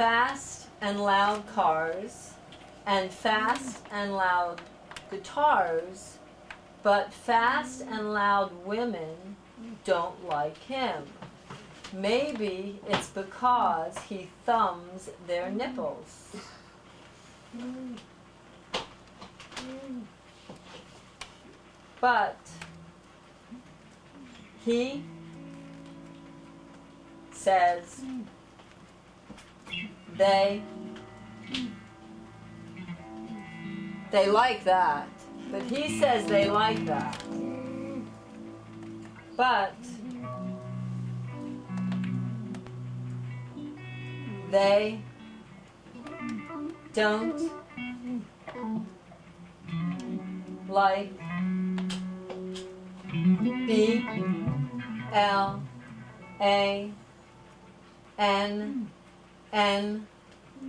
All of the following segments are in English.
fast and loud cars and fast and loud guitars, but fast and loud women don't like him. Maybe it's because he thumbs their nipples. But he says they they like that. But he says they like that. But they don't like B L A N N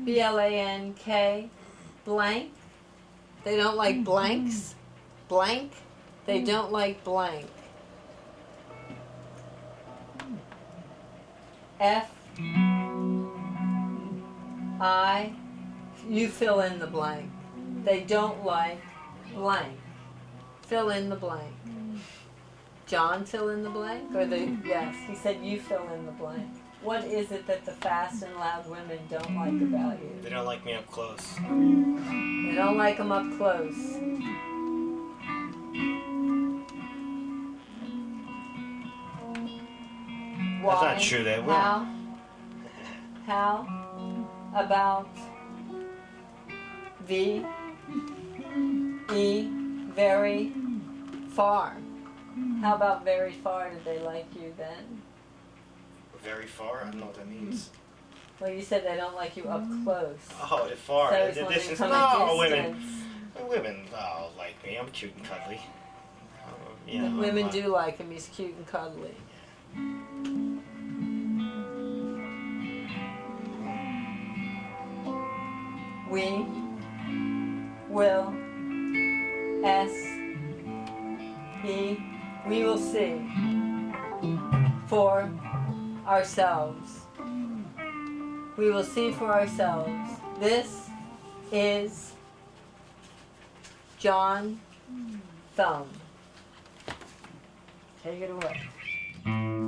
B L A N K blank. They don't like mm-hmm. blanks. Blank. They mm. don't like blank. F I you fill in the blank. They don't like blank. Fill in the blank. Mm. John fill in the blank? Or the yes, he said you fill in the blank. What is it that the fast and loud women don't like about you? They don't like me up close. They don't like them up close. That's not true, they will. How? How about V E very far? How about very far? Did they like you then? Very far? I don't know what that means. Well, you said they don't like you up close. Oh, the far. So the it's when they distance. come No, a women. distance. Women oh, like me. I'm cute and cuddly. Uh, you The know, women uh, do like him. He's cute and cuddly. We will S E we will see for ourselves. We will see for ourselves. This is John Thumb. Take it away.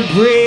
the bridge.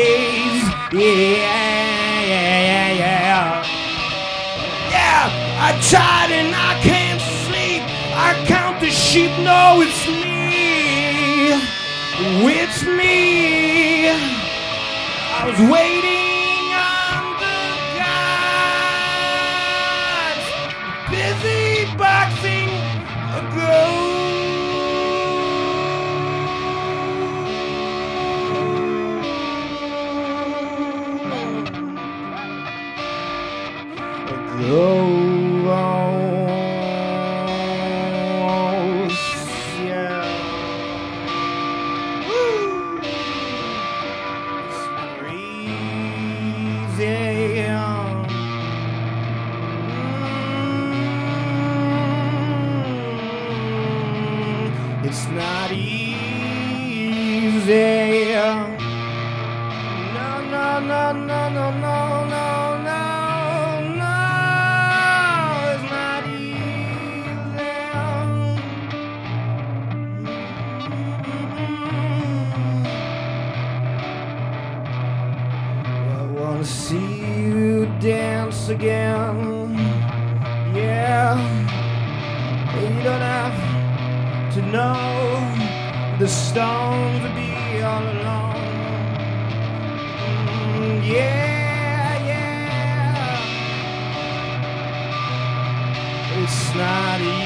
no, no, no, no, no, no, no, it's not easy. I wanna see you dance again, yeah. You don't have to know the stone not easy.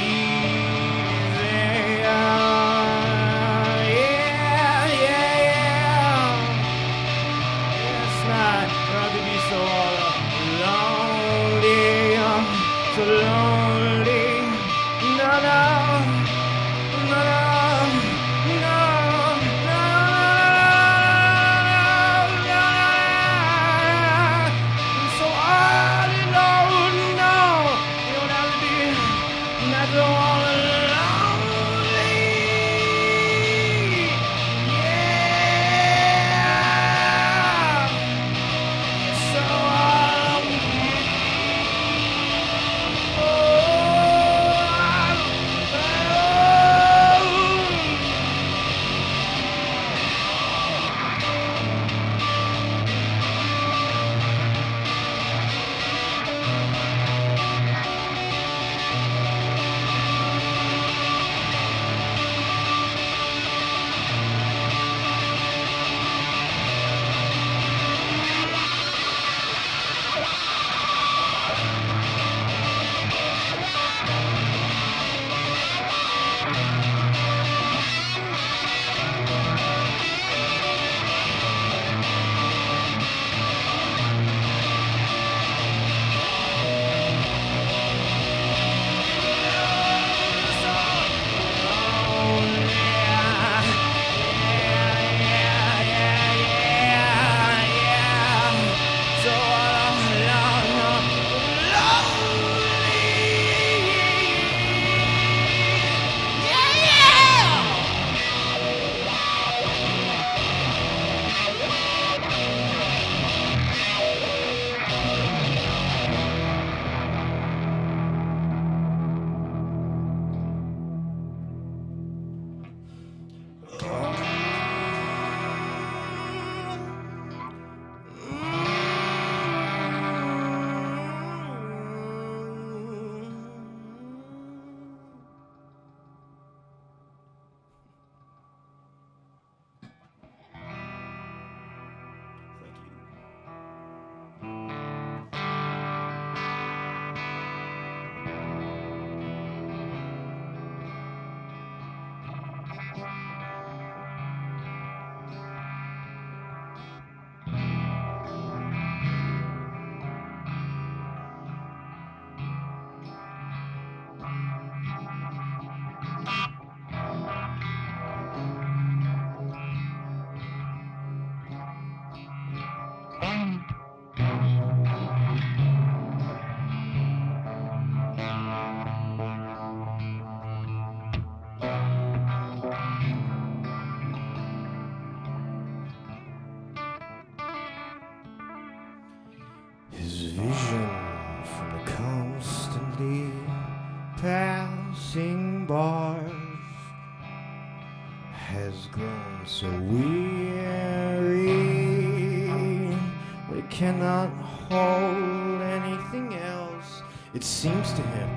Him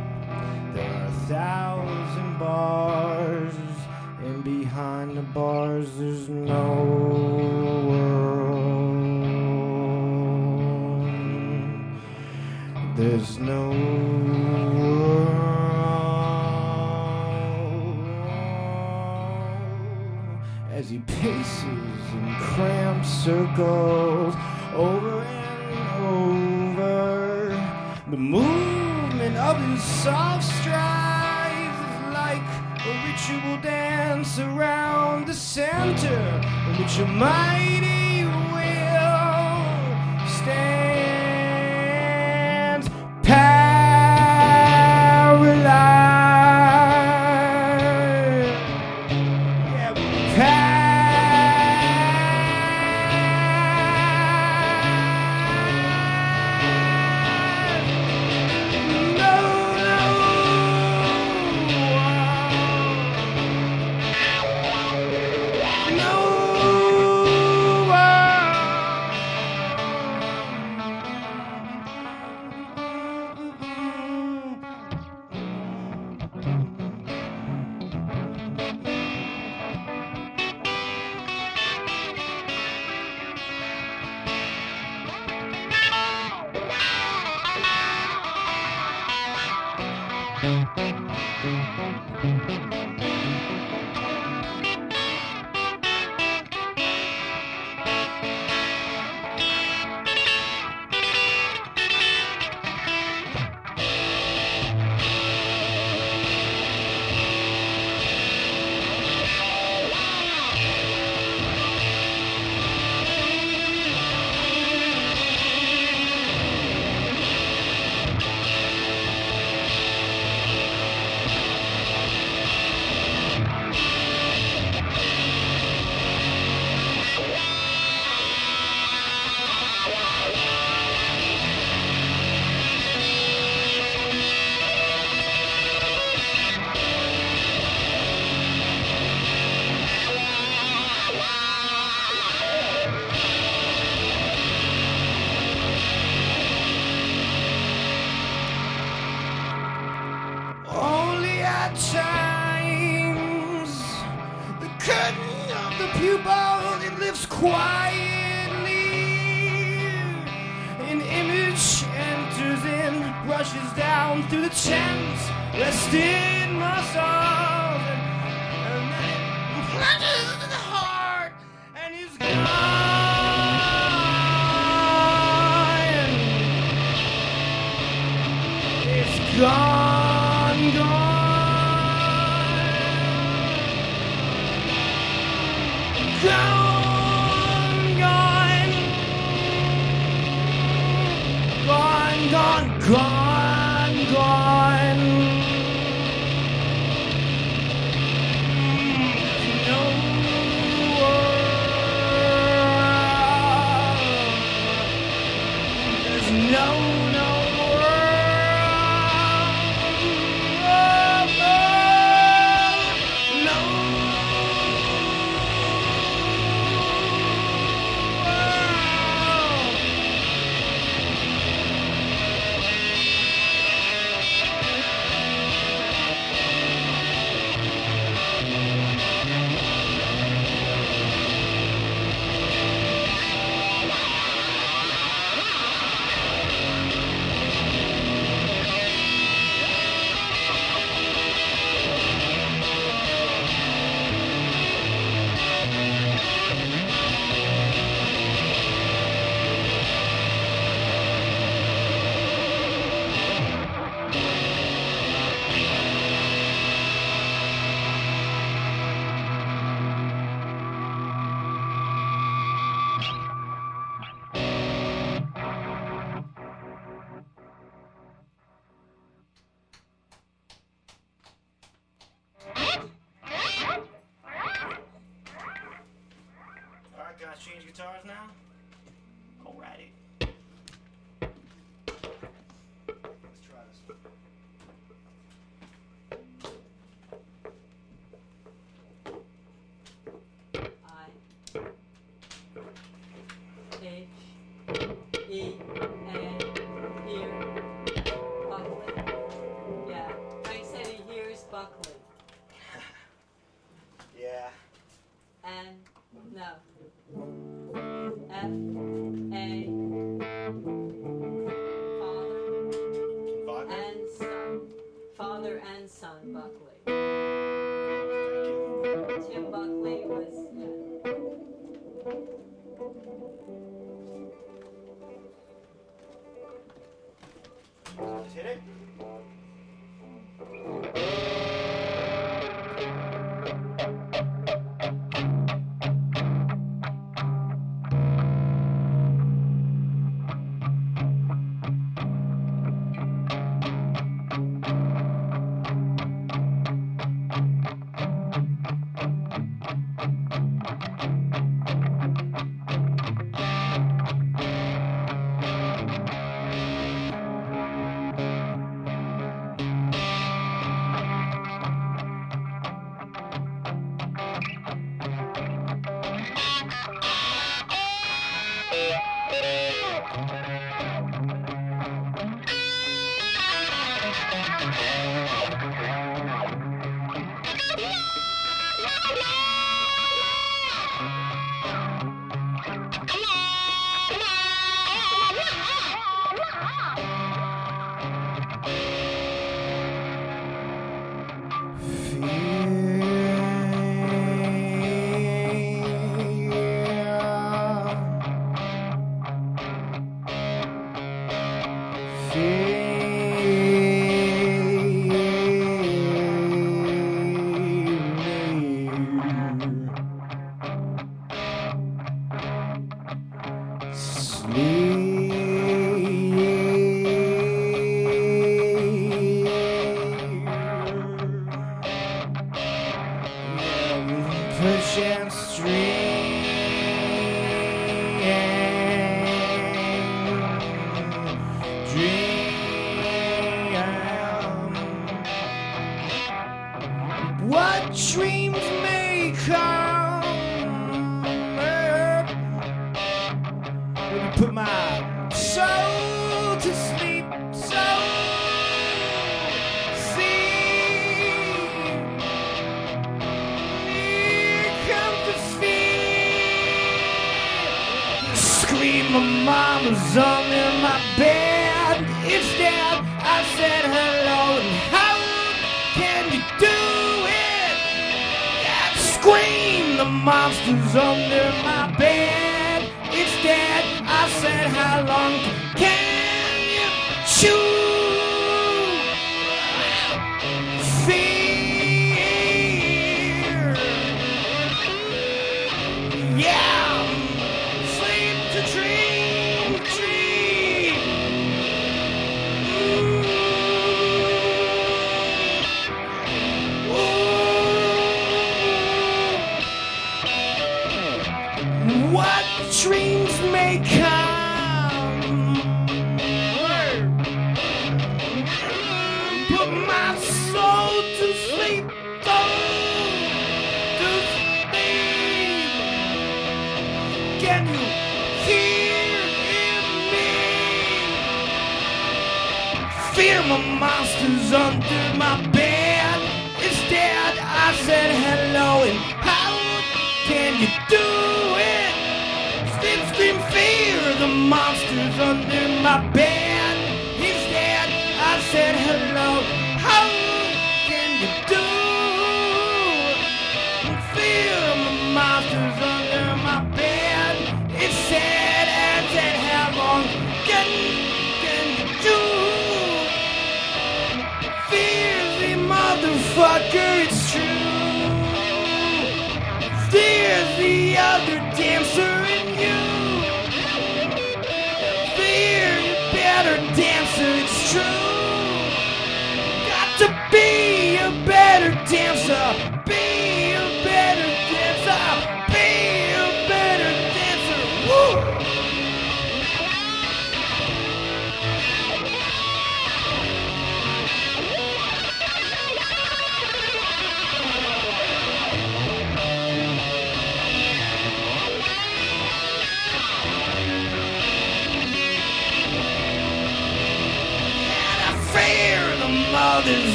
there are a thousand bars, and behind the bars there's no world. There's no world as he paces in cramped circles over and over. The movement of his soft strides is like a ritual dance around the center in which a mighty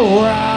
Right.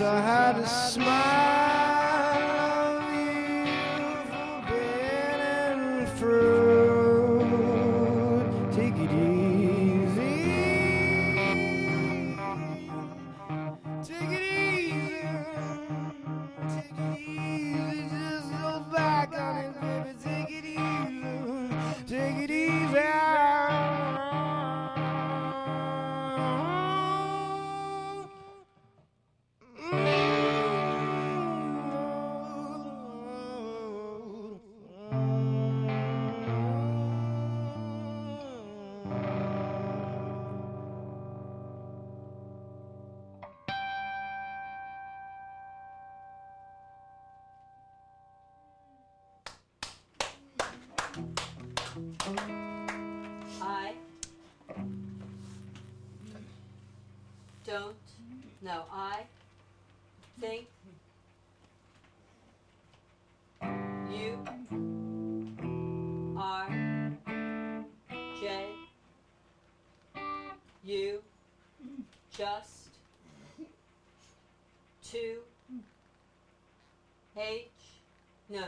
I had a smile.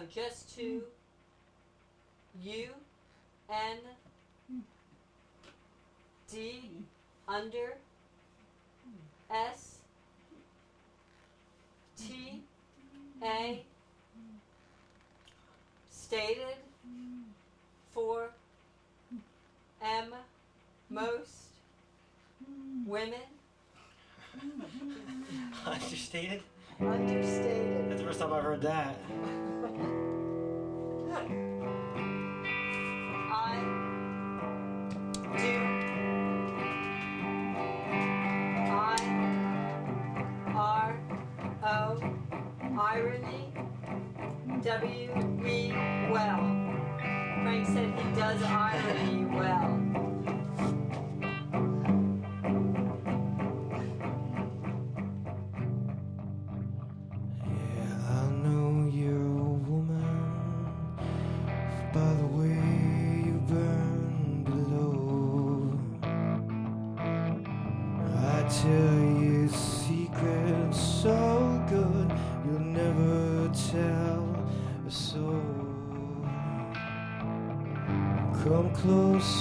just to you me well. Frank said he does irony.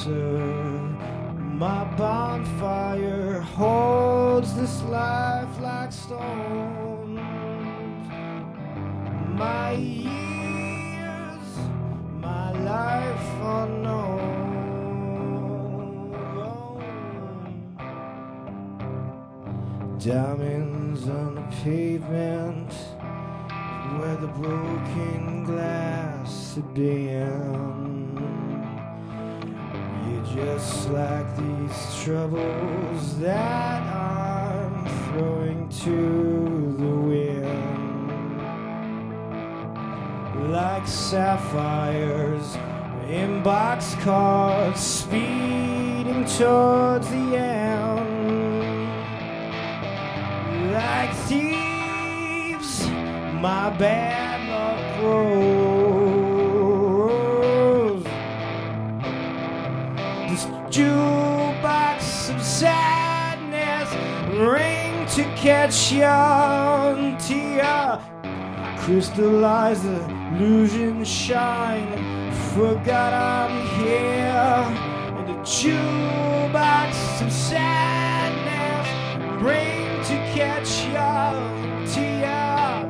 Closer. My bonfire holds this life like stone. My years, my life unknown. Diamonds on the pavement where the broken glass had been. Just like these troubles that I'm throwing to the wind. Like sapphires in box boxcars speeding towards the end. Like thieves, my bad luck grows. To catch your tear. Crystallize illusion shine. Forgot I'm here in the jukebox of sadness. Bring to catch your tear.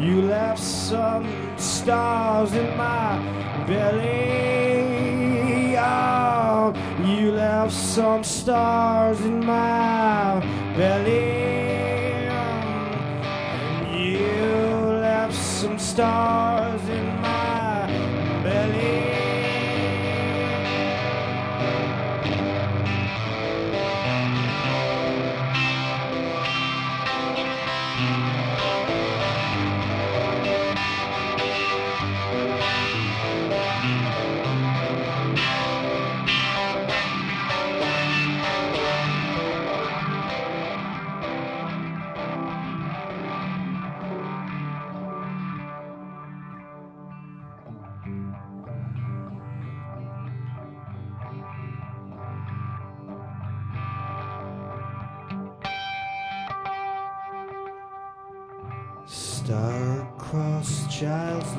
You left some stars in my belly. Oh, you left some stars in my belly. And you left some stars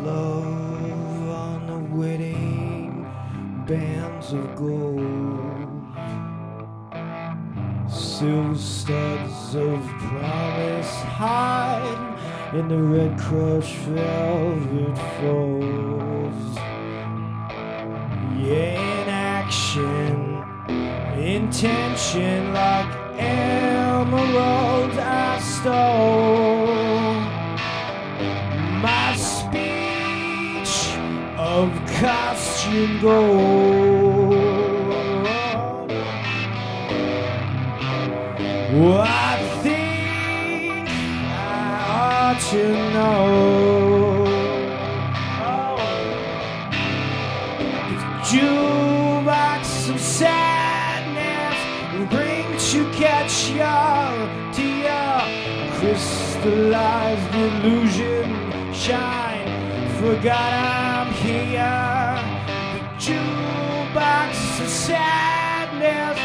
love on the wedding bands of gold. Silver studs of promise hide in the red crush velvet folds. Yeah, in action, intention like emerald I stole of costume gold. Well, I think I ought to know. The jukebox of sadness will bring to catch your tear. Crystallized illusion shine. Forgot I'm here. The jukebox of sadness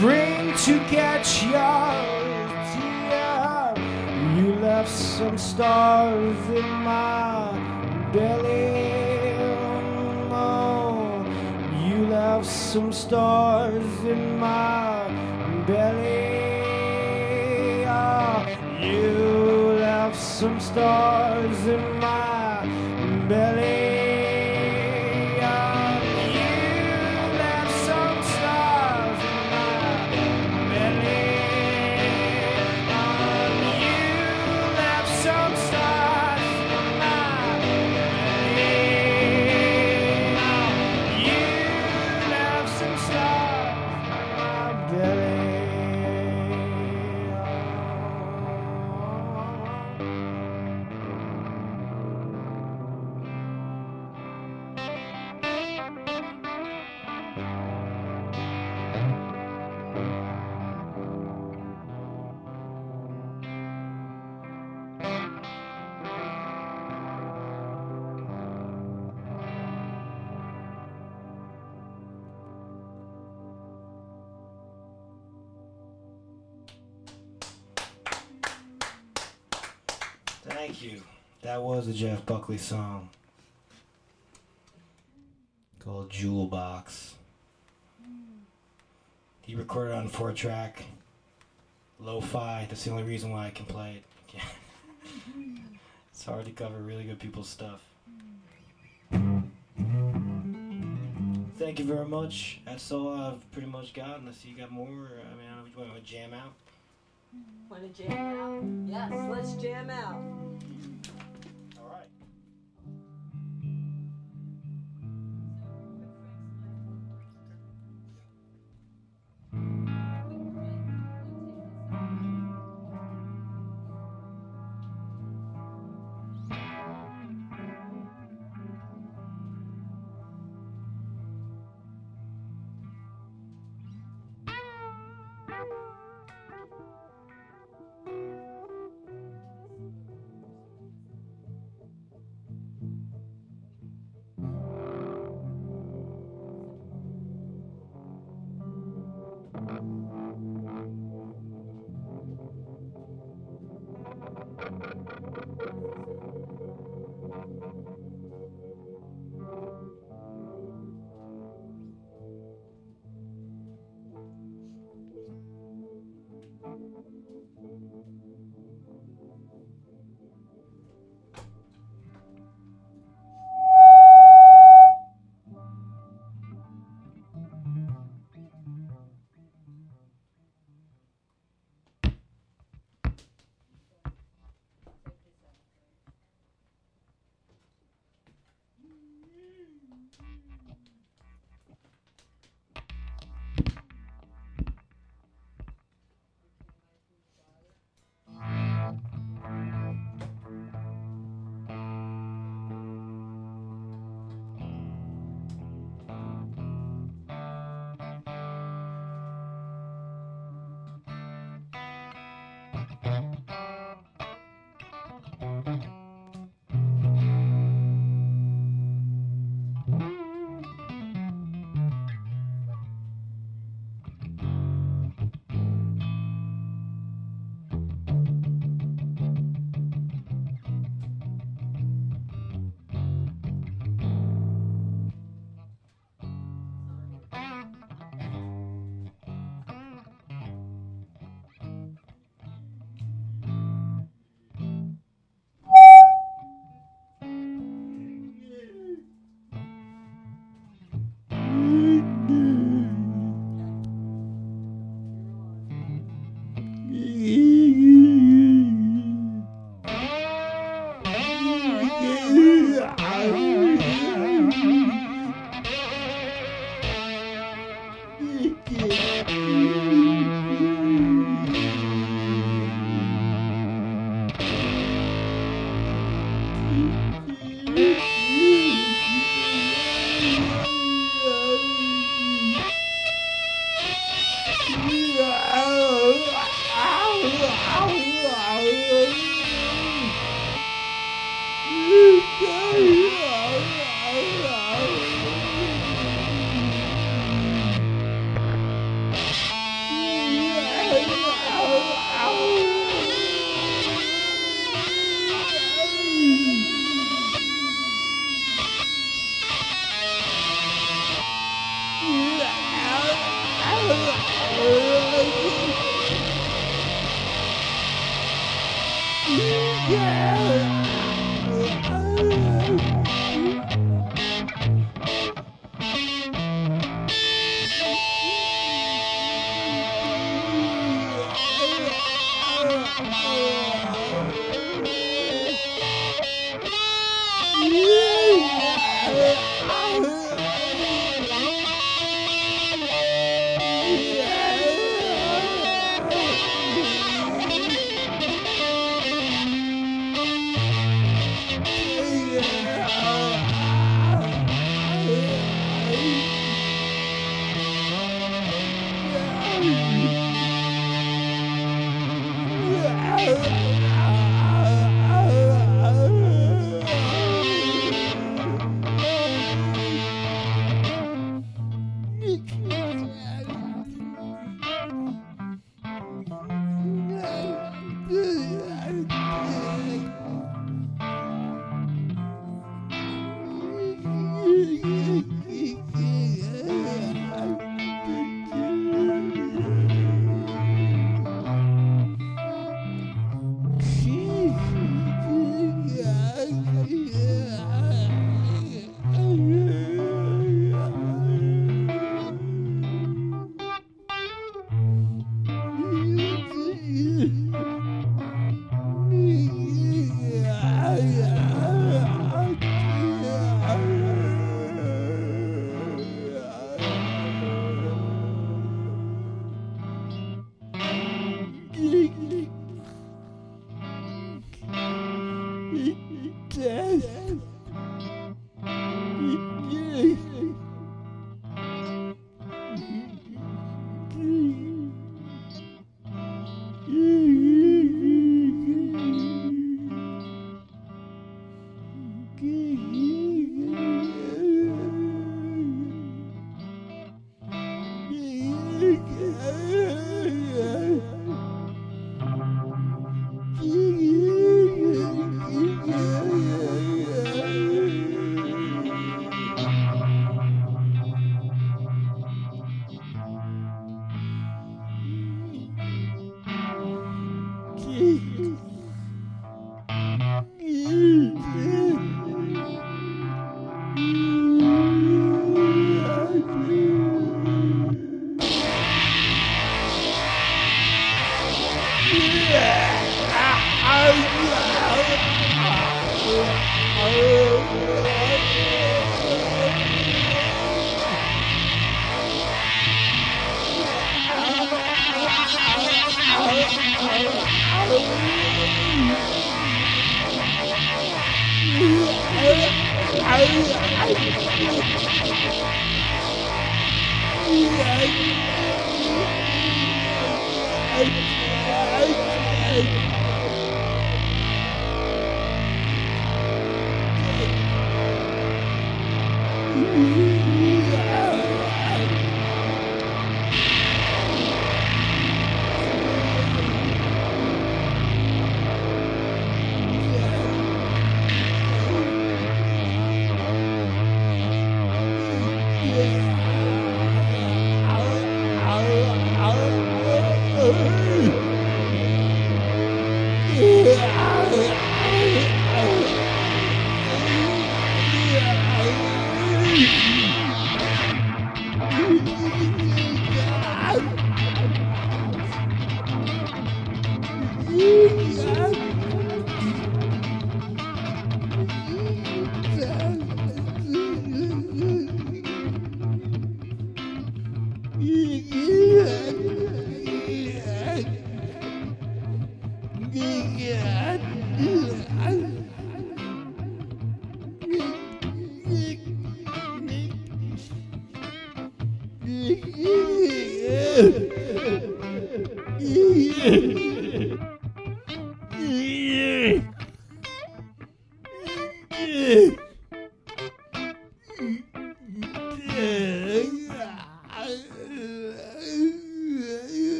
bring to catch your tear. You left some stars in my belly. Oh, you left some stars in my belly. Oh, you left some stars in belly. A Jeff Buckley song called Jewel Box. He recorded on four track, lo-fi. That's the only reason why I can play it. it's hard to cover really good people's stuff. Thank you very much. That's all I've pretty much got. Unless you got more, I mean, I don't know if you want to jam out. Want to jam out? Yes, let's jam out.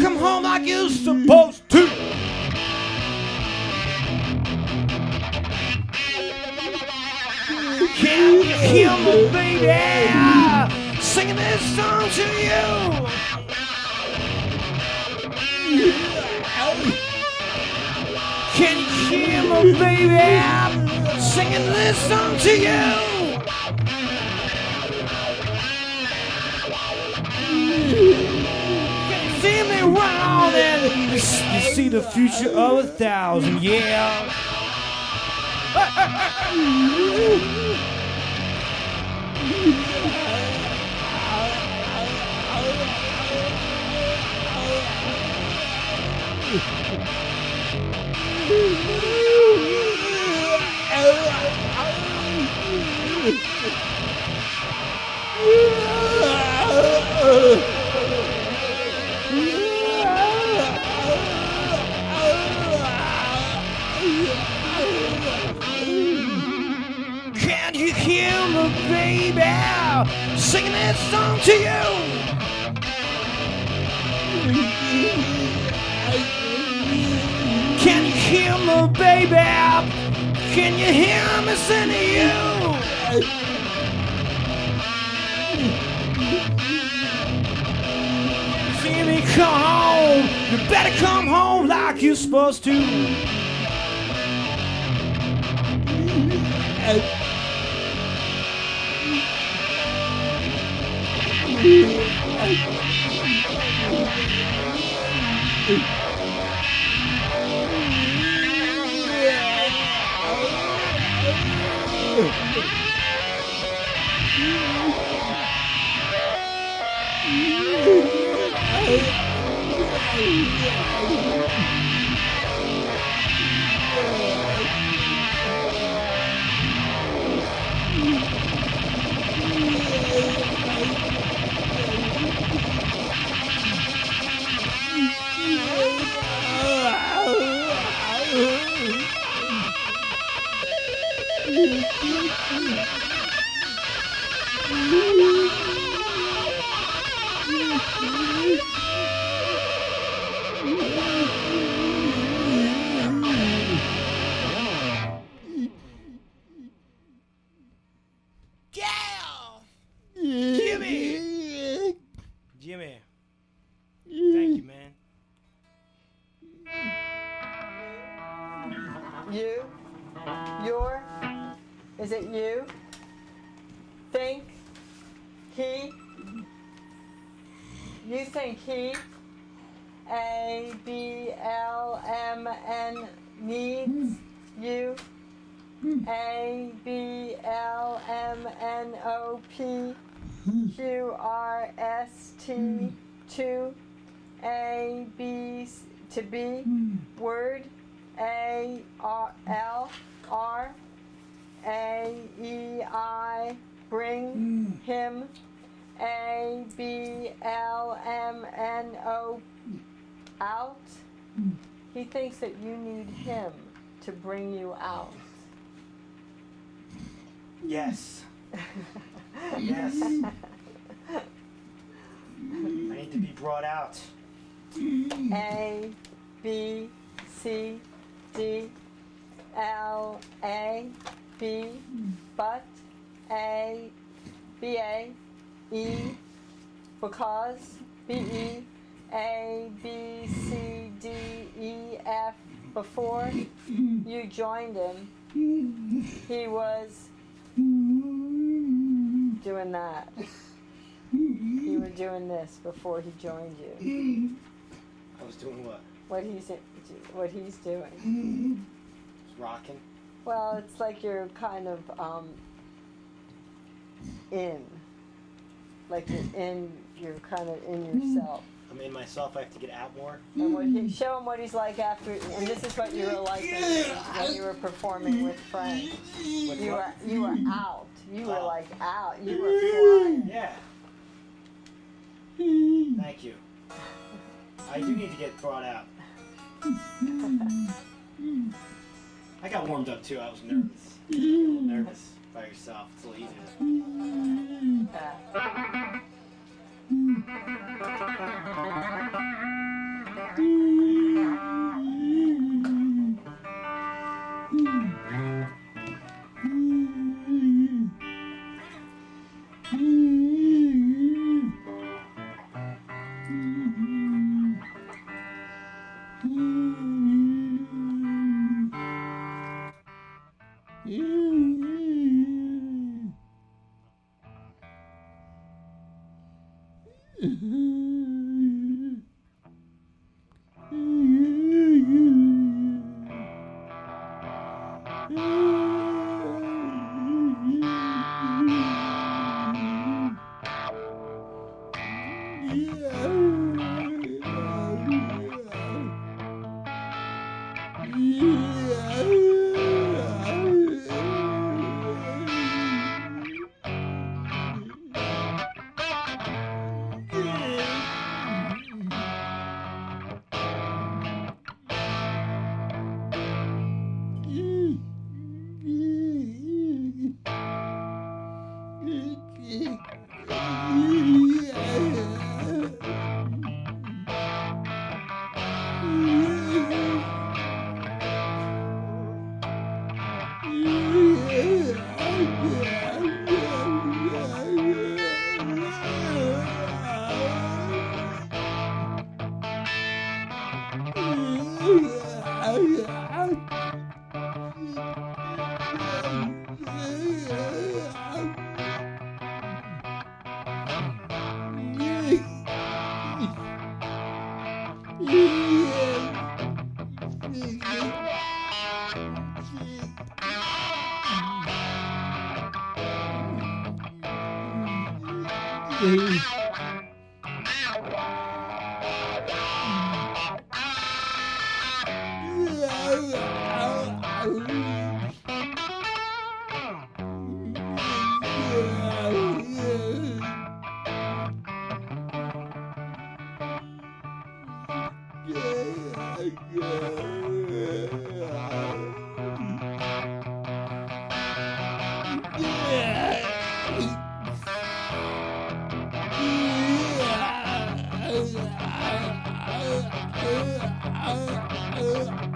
Come home like you're supposed to. Can you hear me, baby? Singing this song to you. Can you hear me, baby? Singing this song to you. See the future of a thousand, yeah. Can you hear me to you? See me come home. You better come home like you're supposed to. M N needs you? A B L M N O P Q R S T 2 A B to be word A R L R A E I bring him A B L M N O out. He thinks that you need him to bring you out. Yes. Yes. I need to be brought out. A B C D L A B but A B A E because B E A B C D E F before you joined him he was doing that you were doing this before he joined you I was doing what? what he's what he's doing. Just rocking. Well, it's like you're kind of um, in, like you're in. You're kind of in yourself. I'm in myself. I have to get out more. And show him what he's like after. And this is what you were like when, you were performing with Frank. With You what? were you were out. You were Oh. like out. You were flying. Yeah. Thank you. I do need to get brought out. I got warmed up too. I was nervous. A little nervous by yourself. It's a little easier. うん。uh, uh.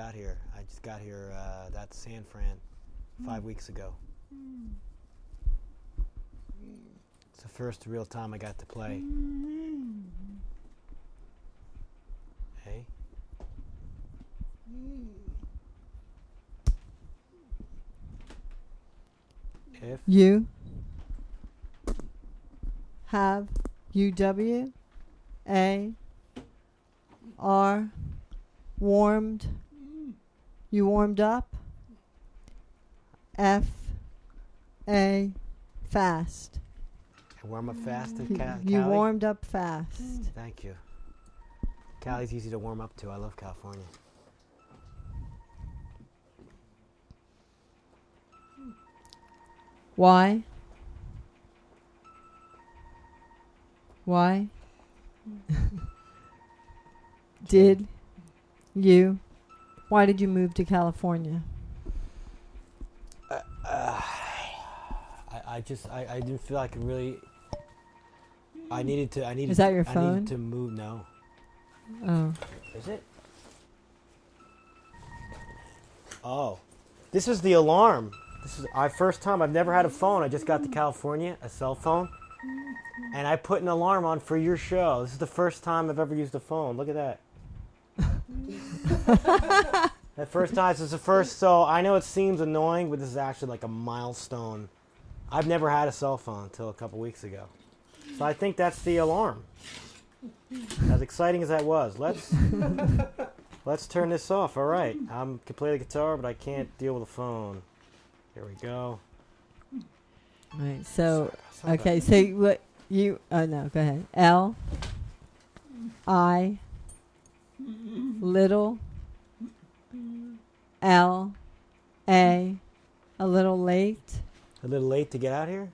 got here. I just got here. Uh, that's San Fran, hmm. five mm. weeks ago. Mm. It's the first real time I got to play. Mm. Hey. Hmm. If you have U W A R warmed you warmed up F A fast. I warm up fast in You, Ca- you Cali? warmed up fast. Thank you. Cali's easy to warm up to. I love California. Why? Why? did you? Why did you move to California? Uh, I, I just I, I didn't feel I could really. I needed to. I needed. Is that your I phone? needed to move. No. Oh, Is it? Oh, this is the alarm. This is our first time. I've never had a phone. I just got to California, a cell phone, and I put an alarm on for your show. This is the first time I've ever used a phone. Look at that. that first time. This is the first. So I know it seems annoying, but this is actually like a milestone. I've never had a cell phone until a couple weeks ago. So I think that's the alarm. As exciting as that was, let's let's turn this off. All right, I'm can play the guitar, but I can't deal with the phone. Here we go. right. So Sorry okay. So what you? Oh no. Go ahead. L I little L A a little late. A little late to get out here.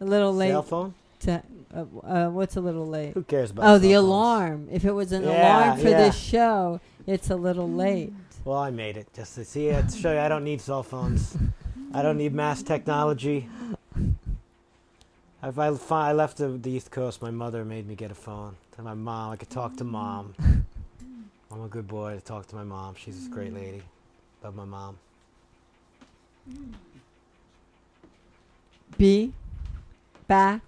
A little late Cell phone. to. Uh, uh, what's a little late? Who cares about? Oh, the phones? alarm. If it was an Yeah, alarm for yeah. this show, it's a little late. Well, I made it just to see it. To show you, I don't need cell phones. I don't need mass technology. If I, fi- I left the, the East Coast, my mother made me get a phone. To my mom, I could talk to mom. I'm a good boy to talk to my mom. She's a great lady. Love my mom. B, back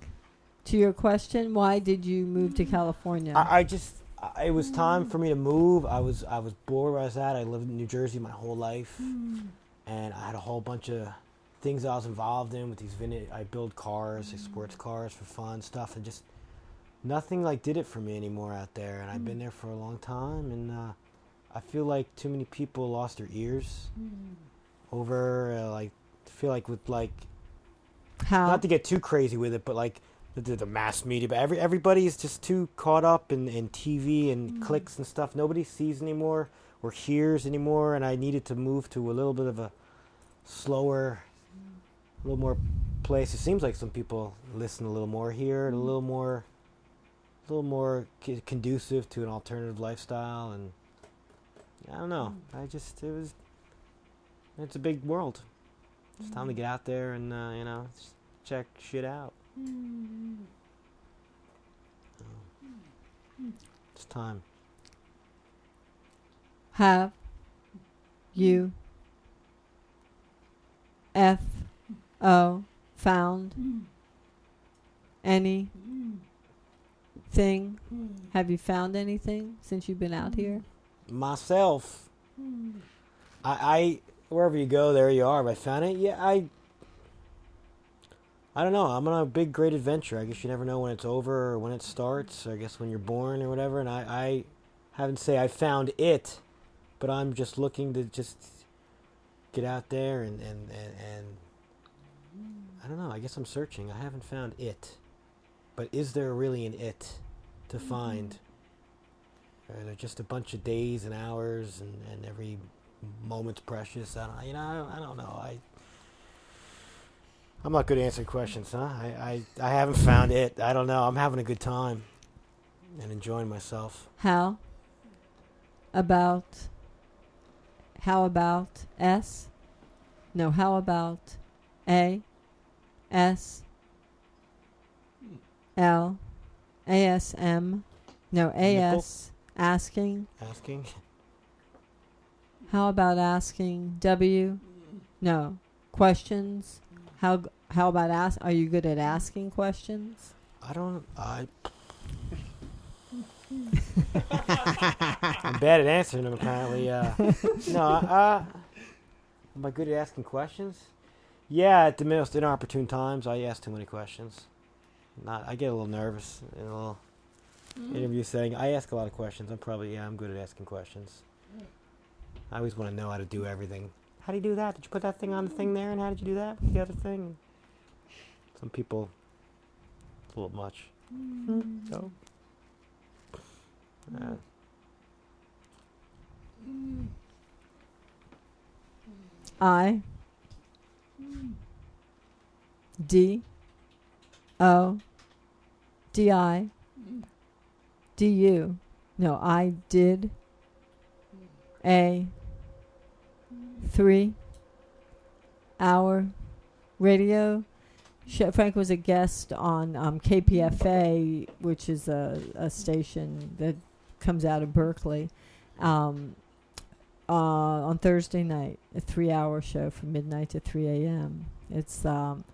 to your question. Why did you move to California? I, I just I, it was time for me to move. I was I was bored where I was at. I lived in New Jersey my whole life, and I had a whole bunch of things I was involved in with these vintage. I build cars, like sports cars for fun stuff, and just nothing like did it for me anymore out there. And I've been there for a long time, and uh, I feel like too many people lost their ears mm-hmm. over uh, like feel like with like How? not to get too crazy with it, but like the, the, the mass media, but every everybody is just too caught up in, in TV and mm-hmm. clicks and stuff. Nobody sees anymore or hears anymore, and I needed to move to a little bit of a slower, a little more place. It seems like some people listen a little more here, and a little more, a little more c- conducive to an alternative lifestyle, and I don't know. Hmm. I just it was. It's a big world. It's time to hmm. get out there and uh, you know check shit out. Oh. It's time. have you F O found any thing? Have you found anything since you've been out here? Myself, I, I wherever you go, there you are. Have I found it? Yeah, I. I don't know. I'm on a big, great adventure. I guess you never know when it's over or when it starts. Or I guess when you're born or whatever. And I, I haven't say I found it, but I'm just looking to just get out there and and and, and I don't know. I guess I'm searching. I haven't found it, but is there really an it to mm-hmm. find? Are just a bunch of days and hours, and, and every moment's precious? I don't, you know, I don't, I don't know. I I'm not good at answering questions, huh? I, I I haven't found it. I don't know. I'm having a good time and enjoying myself. How about how about S? No, how about A S L A S M? No, A S asking. Asking. How about asking W? No, questions. How how about ask? Are you good at asking questions? I don't. I. I'm bad at answering them apparently. Uh, no, uh, am I good at asking questions? Yeah, at the most inopportune times, I ask too many questions. Not, I get a little nervous in a little Mm-hmm. interview setting. I ask a lot of questions. I'm probably yeah, I'm good at asking questions. Mm. I always want to know how to do everything. How do you do that? Did you put that thing on the thing mm-hmm. there? And how did you do that the other thing? Some people, it's a little much. Mm-hmm. So, uh, I D O D I D U. No, I did a three hour radio. Frank was a guest on um, KPFA, which is a, a station that comes out of Berkeley. Um, uh, on Thursday night, a three-hour show from midnight to 3 a.m. It's um,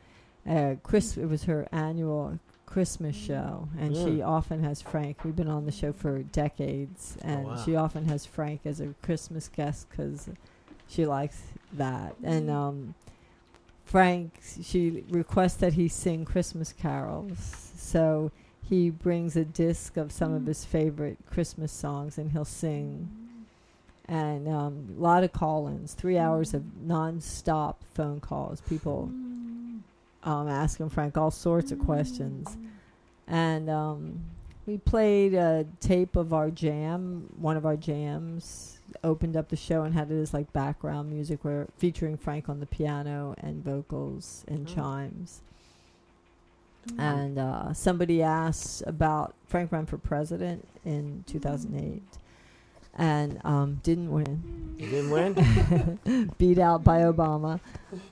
a Chris. It was her annual Christmas show, and she Mm. often has Frank. We've been on the show for decades, and wow. she often has Frank as a Christmas guest because she likes that. And um, Frank, she requests that he sing Christmas carols, so he brings a disc of some of his favorite Christmas songs, and he'll sing and um, a lot of call-ins, three hours of non-stop phone calls. People um, asking Frank all sorts of questions, and um, we played a tape of our jam. One of our jams opened up the show and had it as like background music, where featuring Frank on the piano and vocals and Oh. chimes. And uh, somebody asked about Frank ran for president in 2008 and um, didn't win. you didn't win. beat out by Obama.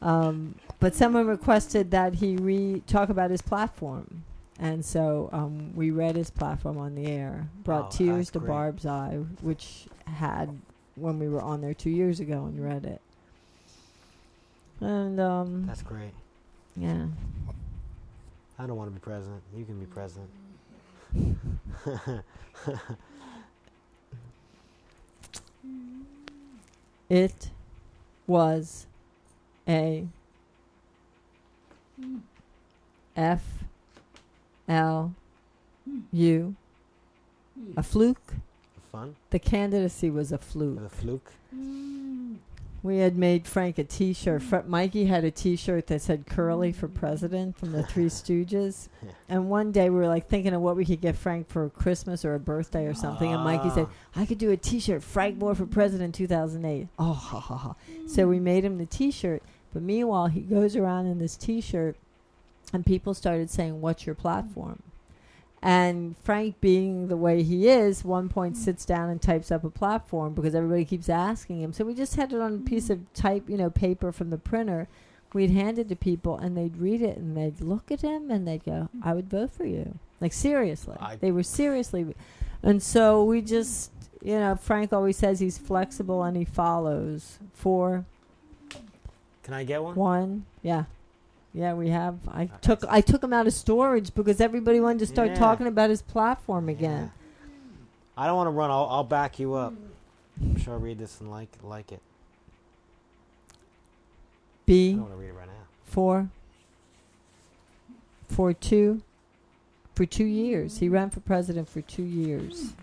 Um, but someone requested that he re talk about his platform. And so um, we read his platform on the air, brought Oh, tears to great. Barb's eye, which had when we were on there two years ago and read it. And um, That's great. yeah, I don't want to be president. You can be president. it was a F L U a fluke. Fun The candidacy was a fluke. a fluke. We had made Frank a T-shirt. Fr- Mikey had a T-shirt that said "Curly for President" from the Three Stooges. Yeah. And one day we were like thinking of what we could get Frank for Christmas or a birthday or something. And Mikey said, Ah. "I could do a T-shirt, Frank Moore for President 2008." Oh, ha ha ha! So we made him the T-shirt. But meanwhile, he goes around in this T-shirt, and people started saying, "What's your platform?" And Frank, being the way he is, one point mm. sits down and types up a platform because everybody keeps asking him. So we just had it on a mm. piece of type, you know, paper from the printer. We'd hand it to people, and they'd read it, and they'd look at him, and they'd go, mm. "I would vote for you." Like seriously, I- they were seriously. And so we just, you know, Frank always says he's flexible and he follows. Four, Can I get one? one, yeah. Yeah, we have. I Okay. took I took him out of storage because everybody wanted to start Yeah. talking about his platform again. Yeah. I don't want to run. I'll, I'll back you up. I'm sure I'll read this and like like it. B. I don't want to read it right now. for for two for two years. He ran for president for two years.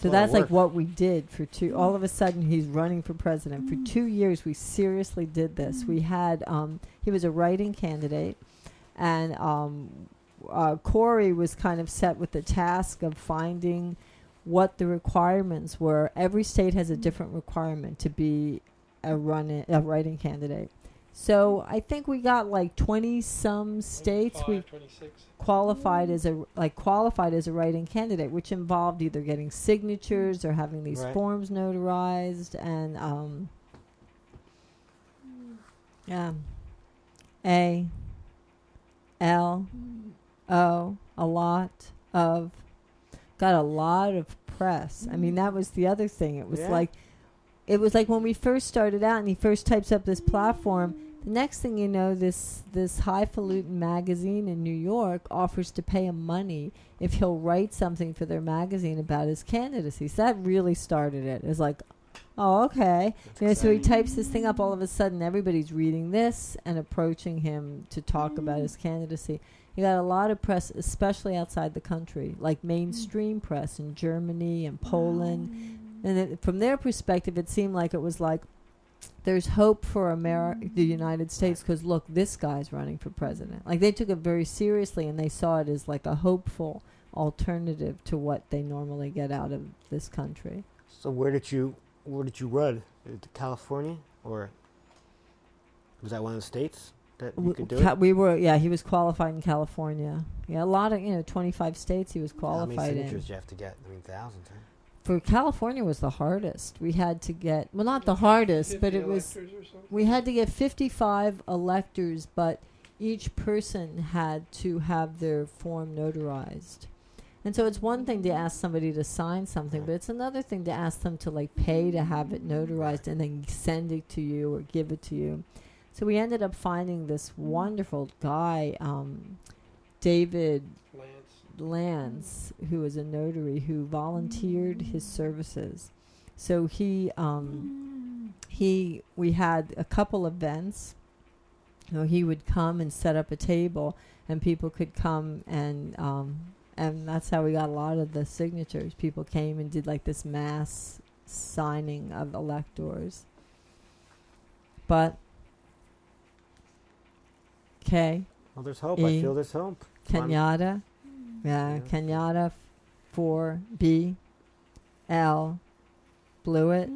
So that's like what we did for two. All of a sudden, he's running for president for two years. We seriously did this. We had um, he was a writing candidate, and um, uh, Corey was kind of set with the task of finding what the requirements were. Every state has a different requirement to be a run a writing candidate. So I think we got like twenty some states we qualified mm-hmm. as a like qualified as a writing candidate, which involved either getting signatures mm-hmm. or having these Right. forms notarized and um yeah A L O a lot of got a lot of press. I mean mm-hmm. that was the other thing. It was Yeah. like it was like when we first started out and he first types up this platform The next thing you know, this this highfalutin magazine in New York offers to pay him money if he'll write something for their magazine about his candidacy. So that really started it. It's like, oh, okay. You know, so he types this thing up. All of a sudden, everybody's reading this and approaching him to talk about his candidacy. He got a lot of press, especially outside the country, like mainstream press in Germany and Poland. And it, from their perspective, it seemed like it was like there's hope for America, the United States, because look, this guy's running for president. Like they took it very seriously, and they saw it as like a hopeful alternative to what they normally get out of this country. So where did you where did you run? Uh, California or was that one of the states that you W- could do Ca- it? we were, yeah, he was qualified in California. Yeah, a lot of you know, 25 states he was qualified How many qualified signatures in. do you have to get? I mean, thousands. Right? For California was the hardest. We had to get well, not the hardest, but it was electors or something? we had to get 55 electors, but each person had to have their form notarized. And so it's one thing to ask somebody to sign something, but it's another thing to ask them to like pay to have it notarized and then send it to you or give it to you. So we ended up finding this wonderful guy, um, David Lance. Lance, who was a notary who volunteered his services. So he um, he we had a couple events. You know, he would come and set up a table, and people could come and um, and that's how we got a lot of the signatures. People came and did like this mass signing of electors. But okay, Well, there's hope. I E. feel there's hope. Come on. Kenyatta. Yeah, Yeah. Kenyatta four B L blew it.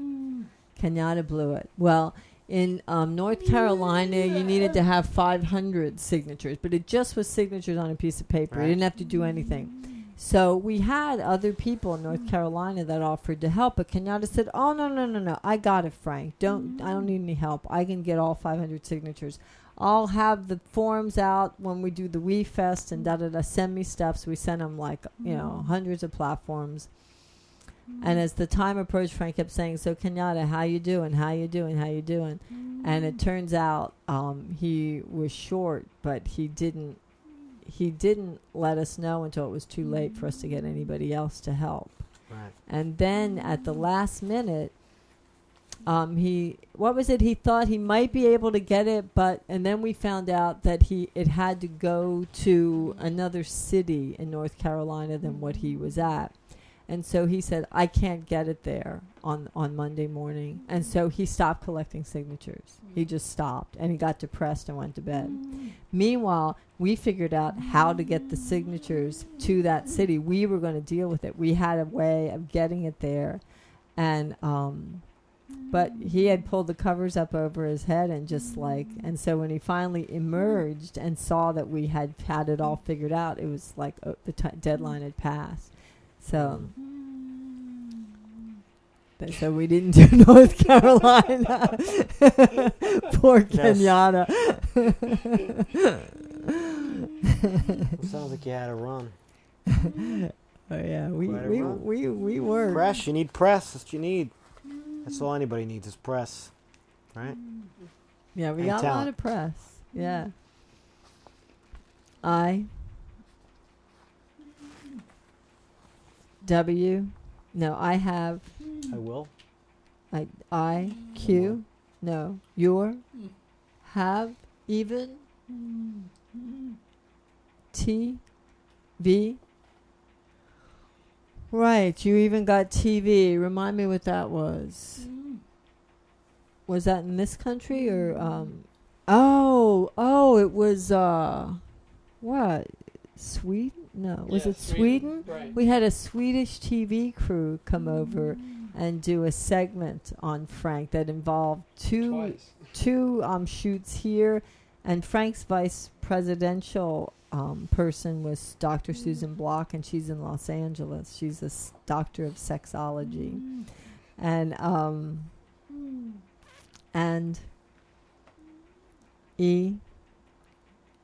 Kenyatta blew it. Well, in um, North Carolina, you needed to have 500 signatures, but it just was signatures on a piece of paper. You didn't have to do anything. So we had other people in North Carolina that offered to help, but Kenyatta said, "Oh no, no, no, no! I got it, Frank. Don't I don't need any help. I can get all 500 signatures. I'll have the forms out when we do the We Fest and da da da. Send me stuff." So we sent them like you know mm-hmm. hundreds of platforms. Mm-hmm. And as the time approached, Frank kept saying, "So Kenyatta, how you doing? How you doing? How you doing?" And it mm-hmm. turns out um, he was short, but he didn't. He didn't let us know until it was too late for us to get anybody else to help. Right. And then at the last minute, um, he what was it? He thought he might be able to get it, but and then we found out that he it had to go to another city in North Carolina than what he was at. And so he said, I can't get it there on, on Monday morning. And so he stopped collecting signatures. He just stopped and he got depressed and went to bed. Meanwhile, we figured out how to get the signatures to that city. We were going to deal with it. We had a way of getting it there. And, um, but he had pulled the covers up over his head and just like, and so when he finally emerged and saw that we had had it all figured out, it was like uh, the t- deadline had passed. So, but so we didn't do North Carolina. Poor. Kenyatta. Sounds like you had a run. Oh yeah, we a we, we we were. Press. You need press. That's what you need. That's all anybody needs is press. Right? Mm-hmm. Yeah, we And got a lot of press. Mm-hmm. Yeah. I W no, I have mm. I will. I I Q no, your mm. have even mm-hmm. T V Right, you even got TV. Remind me what that was. Was that in this country or um Oh, oh, it was uh what? Sweden? No, was Yeah, it Sweden? Right. We had a Swedish TV crew come over and do a segment on Frank that involved two Twice. two um, shoots here, and Frank's vice presidential um, person was Dr. Susan Block, and she's in Los Angeles. She's a s- doctor of sexology, and um, and E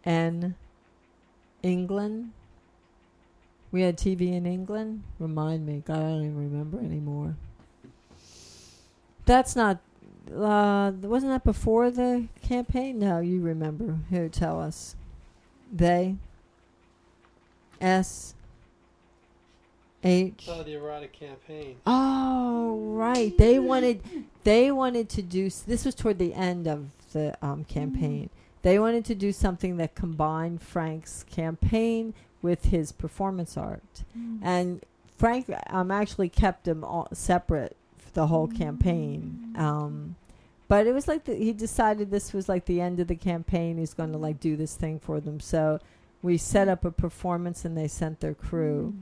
N England. We had TV in England. Remind me, God, I don't even remember anymore. That's not uh, wasn't that before the campaign? No, you remember. Who tell us? They. S. H. Oh, the erotic campaign. Oh, right. They wanted they wanted to do this was toward the end of the um, campaign. They wanted to do something that combined Frank's campaign with his performance art. And Frank um actually kept them all separate for the whole campaign. Um but it was like the, he decided this was like the end of the campaign. He's going to like do this thing for them. So we set up a performance and they sent their crew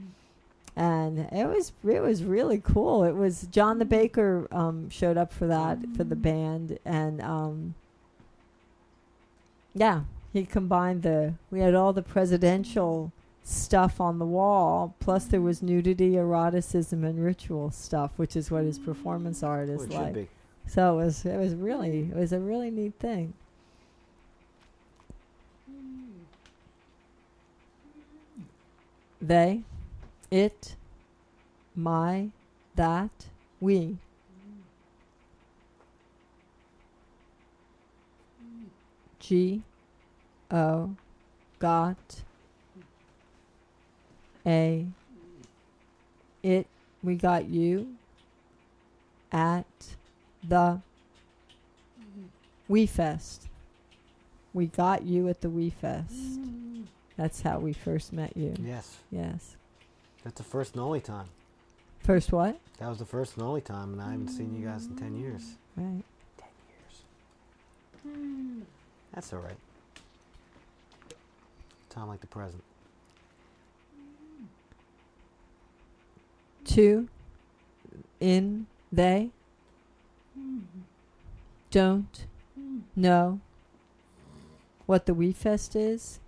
and it was it was really cool. It was John the Baker um, showed up for that for the band, and um, yeah, he combined the we had all the presidential stuff on the wall, plus there was nudity, eroticism, and ritual stuff, which is what his performance art is it should like. So it was it was really it was a really neat thing. They, it, my, that, we. G, O, got, A, it, we got you, at, the We Fest. We got you at the We Fest. That's how we first met you. Yes, Yes. that's the first and only time. First what? That was the first and only time, and I haven't seen you guys in ten years. Right. Ten years. That's all right. Time like the present. Two. In they. Don't know what the We Fest is.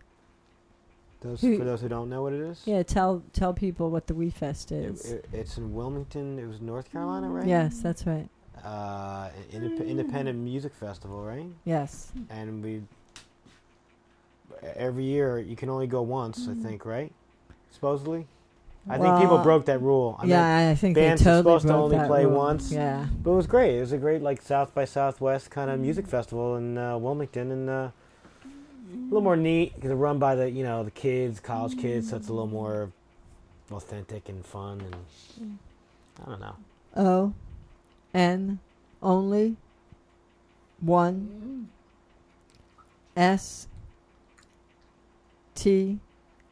Those Who- for those who don't know what it is. Yeah, tell tell people what the We Fest is. it- it's in Wilmington. It was North Carolina, right? Yes, that's right. Uh, indep- independent music festival, right? Yes. And we every year you can only go once, I think, right? Supposedly. I think people broke that rule. I mean, yeah, I think bands they are totally supposed to only play rule. once. Yeah. But it was great. It was a great like South by Southwest kind of music festival in uh, Wilmington, and uh, a little more neat because it's run by the you know the kids, college kids, so it's a little more authentic and fun, and I don't know. O N only one S T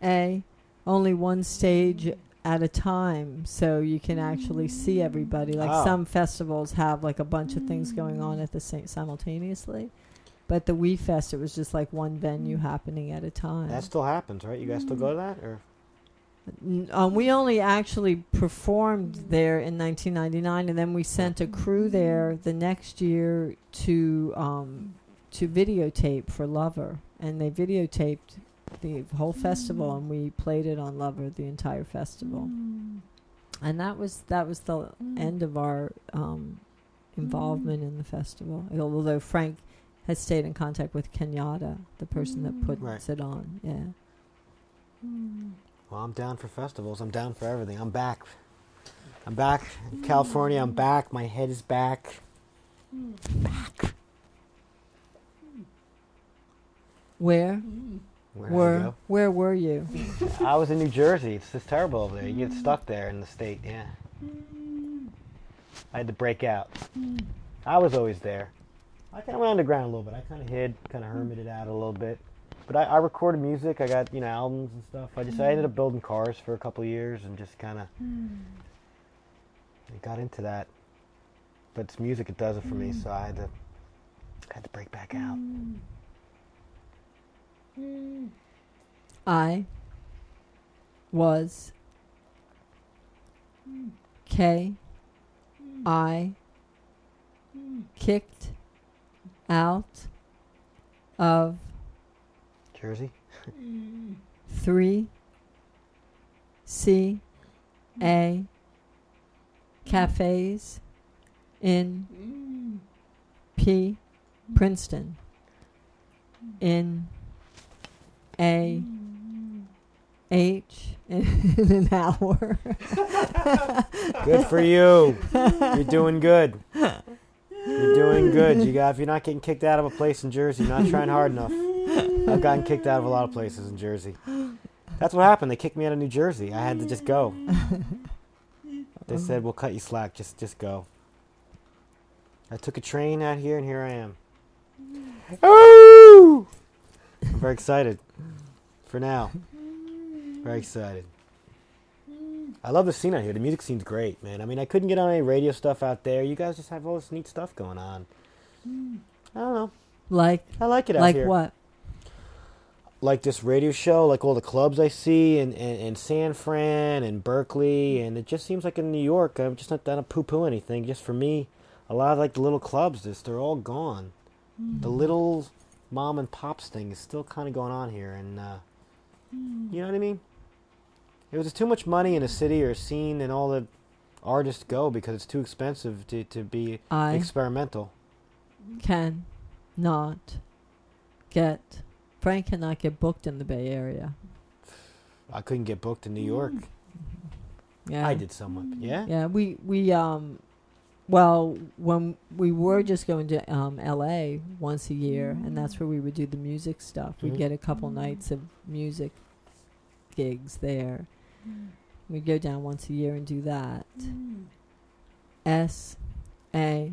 A only one stage at a time so you can actually see everybody like Oh. some festivals have like a bunch of things going on at the same simultaneously but the Wii Fest it was just like one venue happening at a time That still happens, right? You guys still go to that, or Um, we only actually performed there in 1999, and then we sent a crew there the next year to um, to videotape for Lover, and they videotaped the whole festival, mm. and we played it on Lover the entire festival, mm. and that was that was the mm. end of our um, involvement in the festival. Although Frank has stayed in contact with Kenyatta, the person that puts Right. it on, yeah. well, I'm down for festivals. I'm down for everything. I'm back. I'm back in California. I'm back. My head is back. Back. Where Where were where were you? I was in New Jersey. It's just terrible over there. You get stuck there in the state. Yeah. I had to break out. I was always there. I kind of went underground a little bit. I kind of hid, kind of hermited out a little bit. But I, I recorded music. I got you know albums and stuff. I just I ended up building cars for a couple of years and just kind of got into that. But it's music. It does it for me. So I had to I had to break back out. I was K I kicked out of Jersey. three C A cafes in P Princeton in A H in an hour. Good for you. You're doing good. You're doing good. You got if you're not getting kicked out of a place in Jersey, you're not trying hard enough. I've gotten kicked out of a lot of places in Jersey. That's what happened. They kicked me out of New Jersey. I had to just go. They said we'll cut you slack. Just just go. I took a train out here, and here I am. Oh! I'm very excited. For now, very excited. I love the scene out here. The music scene's great, man. I mean, I couldn't get on any radio stuff out there. You guys just have all this neat stuff going on. I don't know. Like I like it out like here. what? Like this radio show, like all the clubs I see in, in, in San Fran and Berkeley, and it just seems like in New York, I'm just not gonna poo poo anything. Just for me, a lot of like the little clubs, just they're all gone. The little mom and pops thing is still kind of going on here, and uh, you know what I mean. It was just too much money in a city or a scene, and all the artists go because it's too expensive to, to be I experimental. can not get Frank cannot get booked in the Bay Area. I couldn't get booked in New York. Yeah. I did somewhat. Yeah. Yeah, we we um well, when we were just going to um LA once a year and that's where we would do the music stuff. We'd Mhm. get a couple nights of music gigs there. We'd go down once a year and do that. S A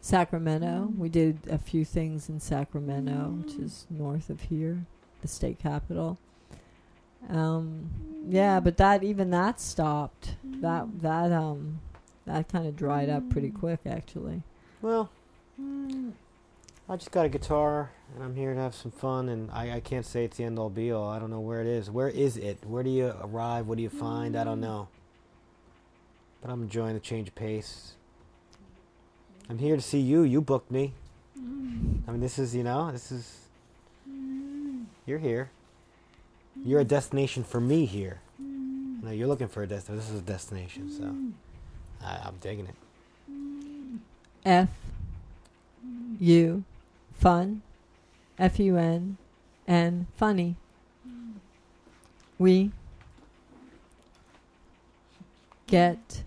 Sacramento. We did a few things in Sacramento, which is north of here, the state capital. Um, yeah, but that even that stopped. That that um that kind of dried up pretty mm. quick, actually. Well, mm. I just got a guitar and I'm here to have some fun. And I, I can't say it's the end all be all. I don't know where it is. Where is it? Where do you arrive? What do you find? I don't mm. know. But I'm enjoying the change of pace. I'm here to see you. You booked me. I mean, this is, you know, this is. You're here. You're a destination for me here. No, you're looking for a destination. This is a destination, so I, I'm digging it. F U fun F U N and funny. We get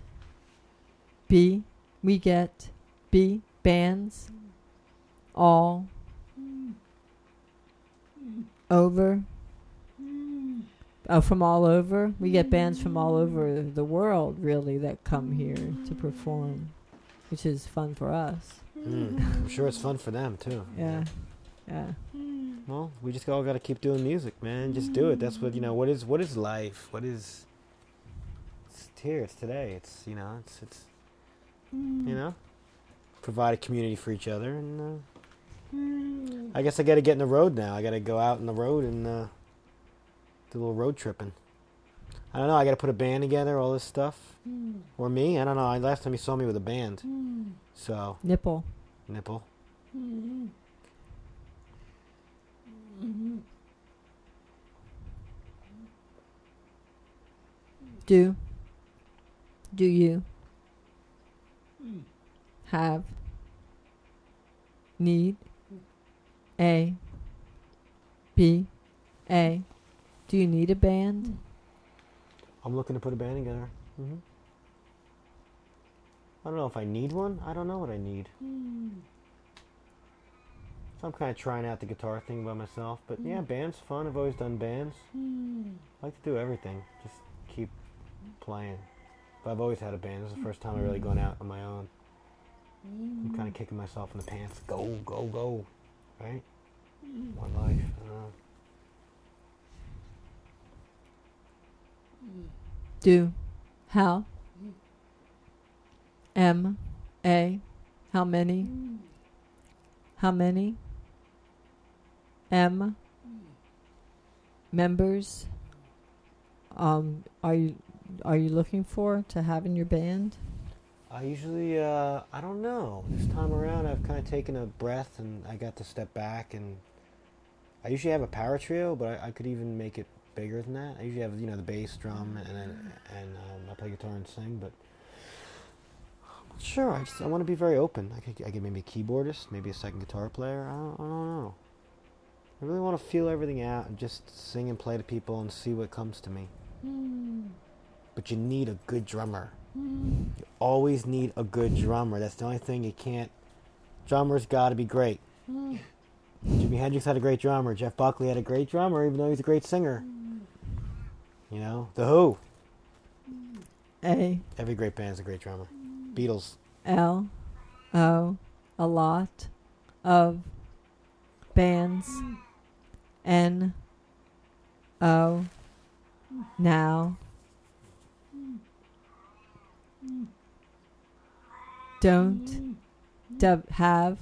B we get B bands all over oh from all over we get bands from all over the world really that come here to perform which is fun for us Mm, I'm sure it's fun for them too. yeah yeah Well, we just all got to keep doing music, man. Just do it. That's what you know. What is what is life? What is? It's here. It's today. It's you know. It's it's you know. Provide a community for each other, and uh, I guess I got to get in the road now. I got to go out in the road and uh, do a little road tripping. I don't know. I got to put a band together. All this stuff, hmm. or me. I don't know. I, last time you saw me with a band, hmm. so nipple nipple. Mm-hmm. do do you hmm. have need a b a do you need a band I'm looking to put a band together. hmm I don't know if I need one. I don't know what I need. So I'm kind of trying out the guitar thing by myself. But yeah, hmm. band's fun. I've always done bands. Hmm. I like to do everything. Just keep playing. But I've always had a band. This is the first time I've really gone out on my own. I'm kind of hmm. kicking myself in the pants. Go, go, go. Right? One life. I don't know. Do. How? M. A. How many? How many? M. Members? Um are you are you looking for to have in your band? I usually, uh, I don't know. This time around, I've kind of taken a breath and I got to step back. And I usually have a power trio, but I, I could even make it bigger than that. I usually have, you know, the bass, drum, and then and um, I play guitar and sing. But I'm not sure, I just I want to be very open. I could, I could maybe a keyboardist, maybe a second guitar player. I don't, I don't know. I really want to feel everything out and just sing and play to people and see what comes to me. Hmm. But you need a good drummer. Hmm. You always need a good drummer. That's the only thing you can't. Drummers got to be great. Hmm. Jimi Hendrix had a great drummer. Jeff Buckley had a great drummer, even though he's a great singer. You know, The Who. A Every great band's a great drummer. Beatles. L O a lot of bands N O now don't dub- have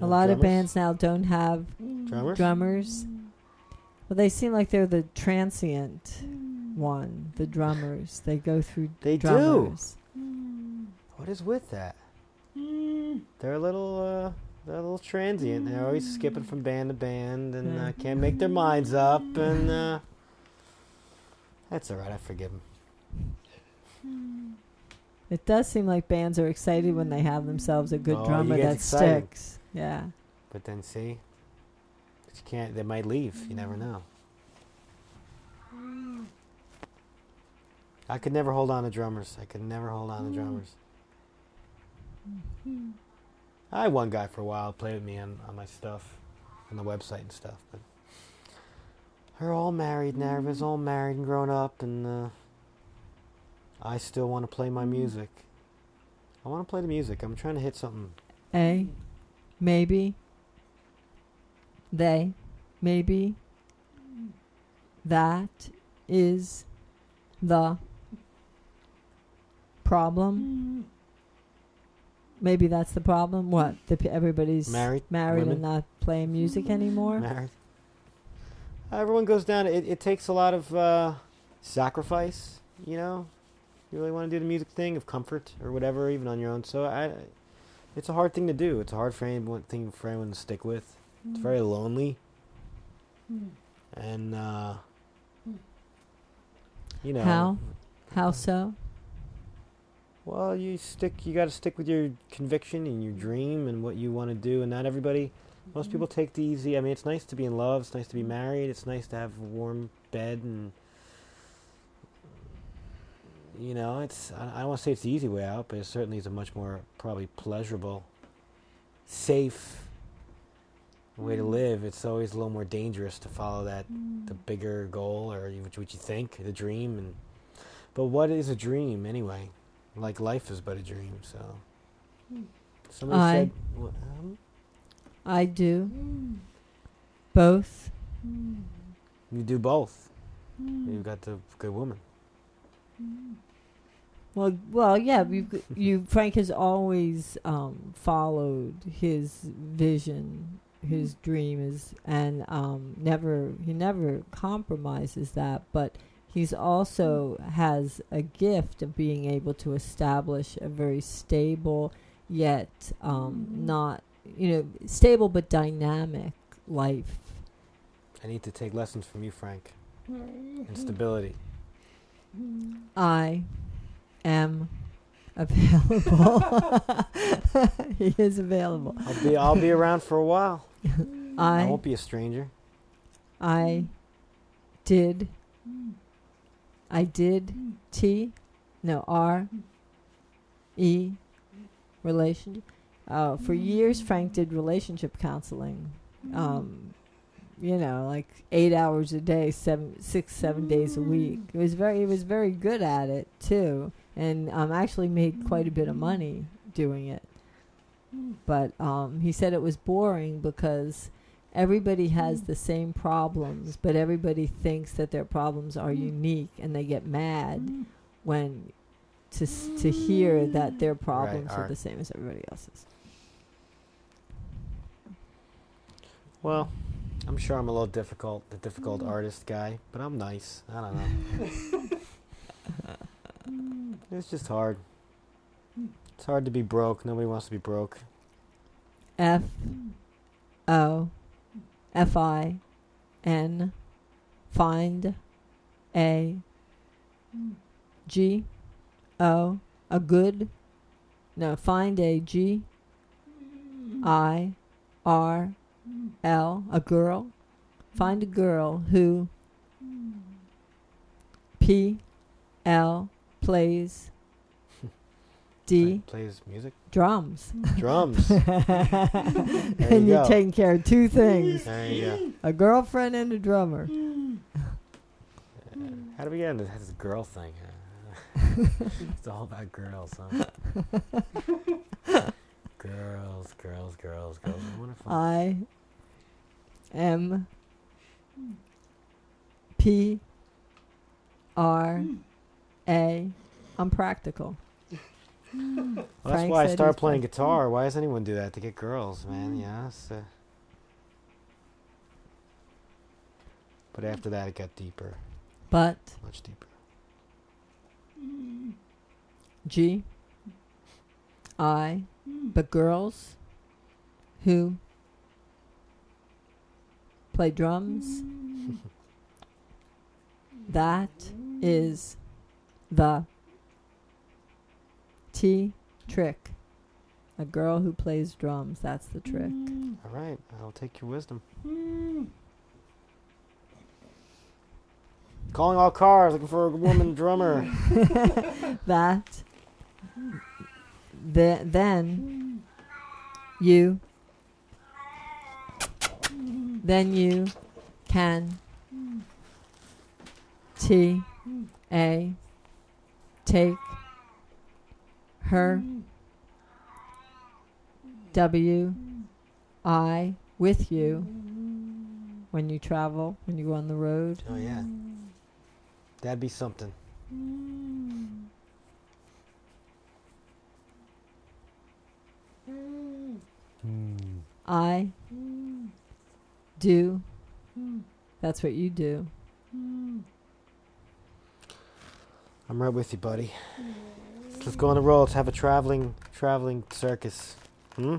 a lot of bands now don't have Drummers? drummers. Well, they seem like they're the transient one, the drummers. They go through They do. drummers. What is with that? They're a little, uh, they're a little transient. They're always skipping from band to band and uh, can't make their minds up. And uh, that's all right. I forgive them. It does seem like bands are excited when they have themselves a good Oh, drummer that excited. sticks. Yeah. But then see, but you can't. They might leave. You never know. I could never hold on to drummers. I could never hold on to drummers. I had one guy for a while play with me on, on my stuff, on the website and stuff. But they're all married now. Everybody's all married and grown up, and uh, I still want to play my music. I want to play the music. I'm trying to hit something. A. Maybe. They. Maybe. That is the problem. Maybe that's the problem. What? The, p- everybody's Married married women? and not playing music anymore? married. Everyone goes down. It, it takes a lot of uh, sacrifice, you know. You really want to do the music thing of comfort or whatever, even on your own. So I, it's a hard thing to do. It's a hard for anyone thing for anyone to stick with. It's very lonely, and uh, you know How? How so? Well, you stick. You got to stick with your conviction and your dream and what you want to do. And not everybody. Most people take the easy. I mean, it's nice to be in love. It's nice to be married. It's nice to have a warm bed and. You know, it's. I I don't want to say it's the easy way out, but it certainly is a much more probably pleasurable, safe way to hmm. live. It's always a little more dangerous to follow that hmm. the bigger goal or what you think the dream and. But what is a dream anyway? Like life is but a dream. So. Hmm. Somebody I- said. What, um, I do. Both. you do both. You've got the good woman. Well, well, yeah. You, you, Frank has always um, followed his vision, his dream is, and um, never he never compromises that. But he's also has a gift of being able to establish a very stable, yet um, not you know stable but dynamic life. I need to take lessons from you, Frank. And stability. I am available. he is available. I'll be. I'll be around for a while. I I won't be a stranger. I did I did T no R E relation uh, for years Frank did relationship counseling. Um, you know like eight hours a day seven six seven days a week. It was very he was very good at it too and um, actually made quite a bit of money doing it but um, he said it was boring because everybody has mm. the same problems, but everybody thinks that their problems are mm. unique, and they get mad mm. when to s- to hear that their problems are art. the same as everybody else's. Well, I'm sure I'm a little difficult, the difficult artist guy, but I'm nice. I don't know. it's just hard. It's hard to be broke. Nobody wants to be broke. F O F I N find a G O a good no find a G I R L a girl find a girl who P L plays D. plays music, Drums. drums. and you you're go. taking care of two things there you go. a girlfriend and a drummer. How do we get into this girl thing? Uh, it's all about girls, huh? girls, girls, girls, girls. I wonder if I M P R A. I'm practical. Well, that's Frank why I started playing prac- guitar. Why does anyone do that to get girls, man? Yeah. it's, uh, but after that, it got deeper, But much deeper. G I but girls who play drums that is the T trick. A girl who plays drums, that's the trick. Mm. All right, I'll take your wisdom. Mm. Calling all cars, looking for a woman drummer. that the, then you then you can T A take her W I with you when you travel, when you go on the road. Oh yeah, that'd be something. I do. That's what you do. I'm right with you, buddy. Let's go on the road. Let's have a traveling, traveling circus. Hmm.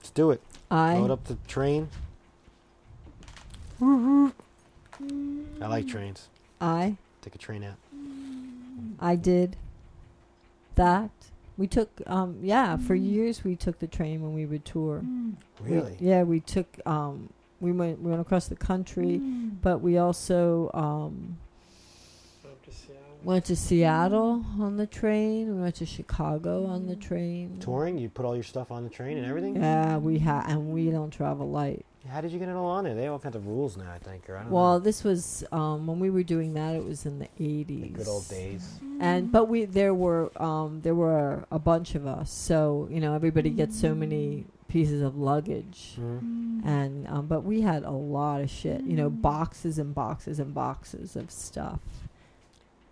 Let's do it. I Load up the train. I like trains. I Take a train out. I did that. We took um yeah, for years we took the train when we would tour. We- Really? yeah, we took um we went we went across the country, but we also um went to Seattle on the train. We went to Chicago on the train. Touring? You put all your stuff on the train and everything? Yeah, we had and we don't travel light. How did you get it all on there? They have all kinds of rules now, I think, or I don't Well, know. this was um, when we were doing that. It was in the The eighties. good old days. And but we there were um, there were a bunch of us, so you know everybody gets so many pieces of luggage, Mhm. and um, but we had a lot of shit. You know, boxes and boxes and boxes of stuff.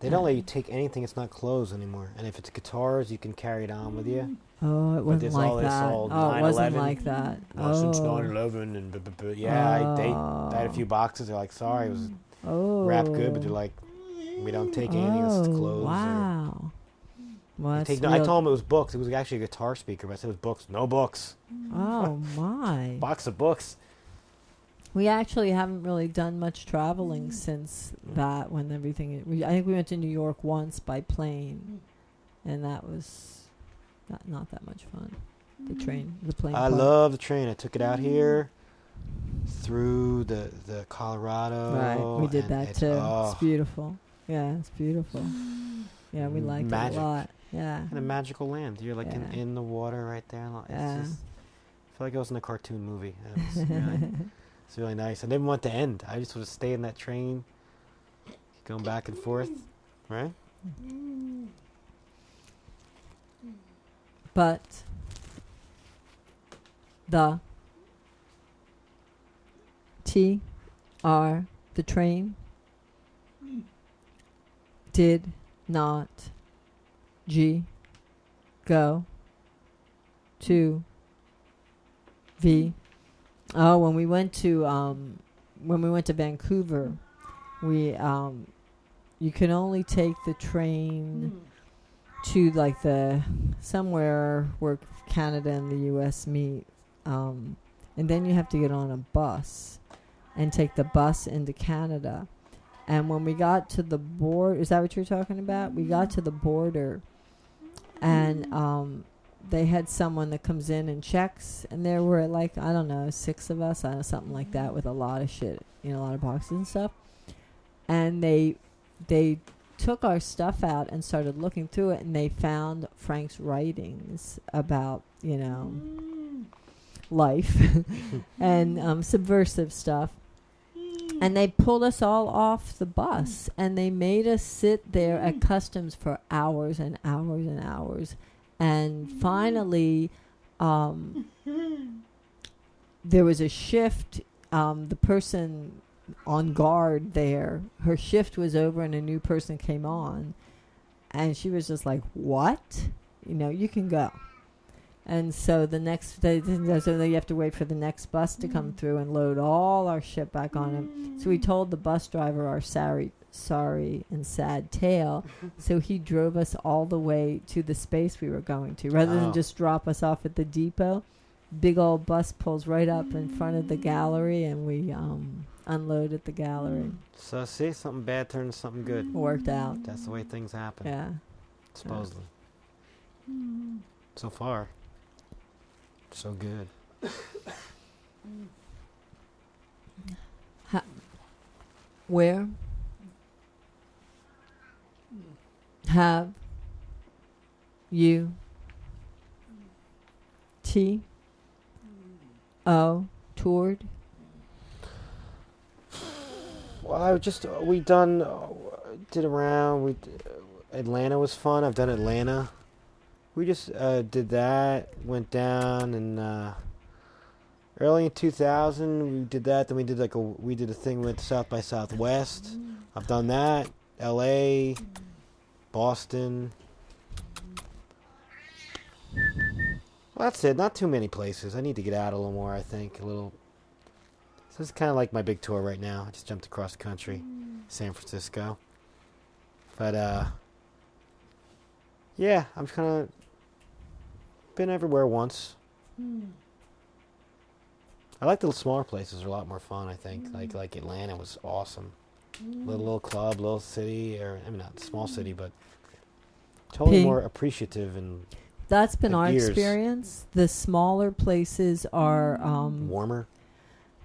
They don't let you take anything that's not clothes anymore. And if it's guitars, you can carry it on with you. Oh, it wasn't there's like all that. old Oh, it wasn't like that. Well, since oh. 9/11 and blah, blah, blah. yeah, I, they, I had a Oh. few boxes. They're like, sorry, it was oh. wrapped good, but they're like, we don't take anything that's oh, clothes. Or, Wow. Well, I, take no, I told him it was books. It was actually a guitar speaker, but I said it was books. No books. Oh my. Box of books. We actually haven't really done much traveling mm. since mm. that. When everything, we, I think we went to New York once by plane, and that was not not that much fun. The mm. train, the plane. I part. love the train. I took it out here through the the Colorado. Right, we did that it- too. Oh, It's beautiful. Yeah, it's beautiful. Yeah, we liked Magic. it a lot. Yeah. in a magical land. You're like in, Yeah. in the water right there. and It's Yeah. just, I feel like I was in a cartoon movie. It was really, it's really nice. I didn't want to end. I just want to stay in that train, going back and forth, right? but the T R the train did not G go to V oh when we went to um when we went to Vancouver we um you can only take the train to like the somewhere where Canada and the U.S. meet, um, and then you have to get on a bus and take the bus into Canada. And when we got to the border, is that what you're talking about? We got to the border, and um, they had someone that comes in and checks, and there were like I don't know six of us, I know, something like that, with a lot of shit, you know, a lot of boxes and stuff. and they they took our stuff out and started looking through it, and they found Frank's writings about you know life and um, subversive stuff. And they pulled us all off the bus and they made us sit there at customs for hours and hours and hours. And finally, um, there was a shift. Um, the person on guard there, her shift was over and a new person came on. And she was just like, What? You know, you can go. And so the next day, so you have to wait for the next bus to come mm. through and load all our shit back on it. So we mm. told the bus driver our sorry, sorry and sad tale. so he drove us all the way to the space we were going to, rather Oh. than just drop us off at the depot. Big old bus pulls right up in front of the gallery, and we um, unload at the gallery. Mm. So see, something bad turns something good. Worked out. That's the way things happen. Yeah. Supposedly. So far. So good. Where have you T O toured? Well, I just uh, we done uh, did around. We d- uh, Atlanta was fun. I've done Atlanta. We just uh, did that. Went down and uh, early in 2000 we did that. Then we did like a we did a thing with South by Southwest. I've done that. L.A., Boston. Well, that's it. Not too many places. I need to get out a little more. I think a little. So it's kind of like my big tour right now. I just jumped across the country, San Francisco. But uh, yeah, I'm kind of been everywhere once. I like the smaller places; are a lot more fun. I think, like mm. like Atlanta was awesome. Mm. Little little club, little city, or I mean not small mm. city, but totally P. more appreciative and That's been our years. experience. The smaller places are um, warmer.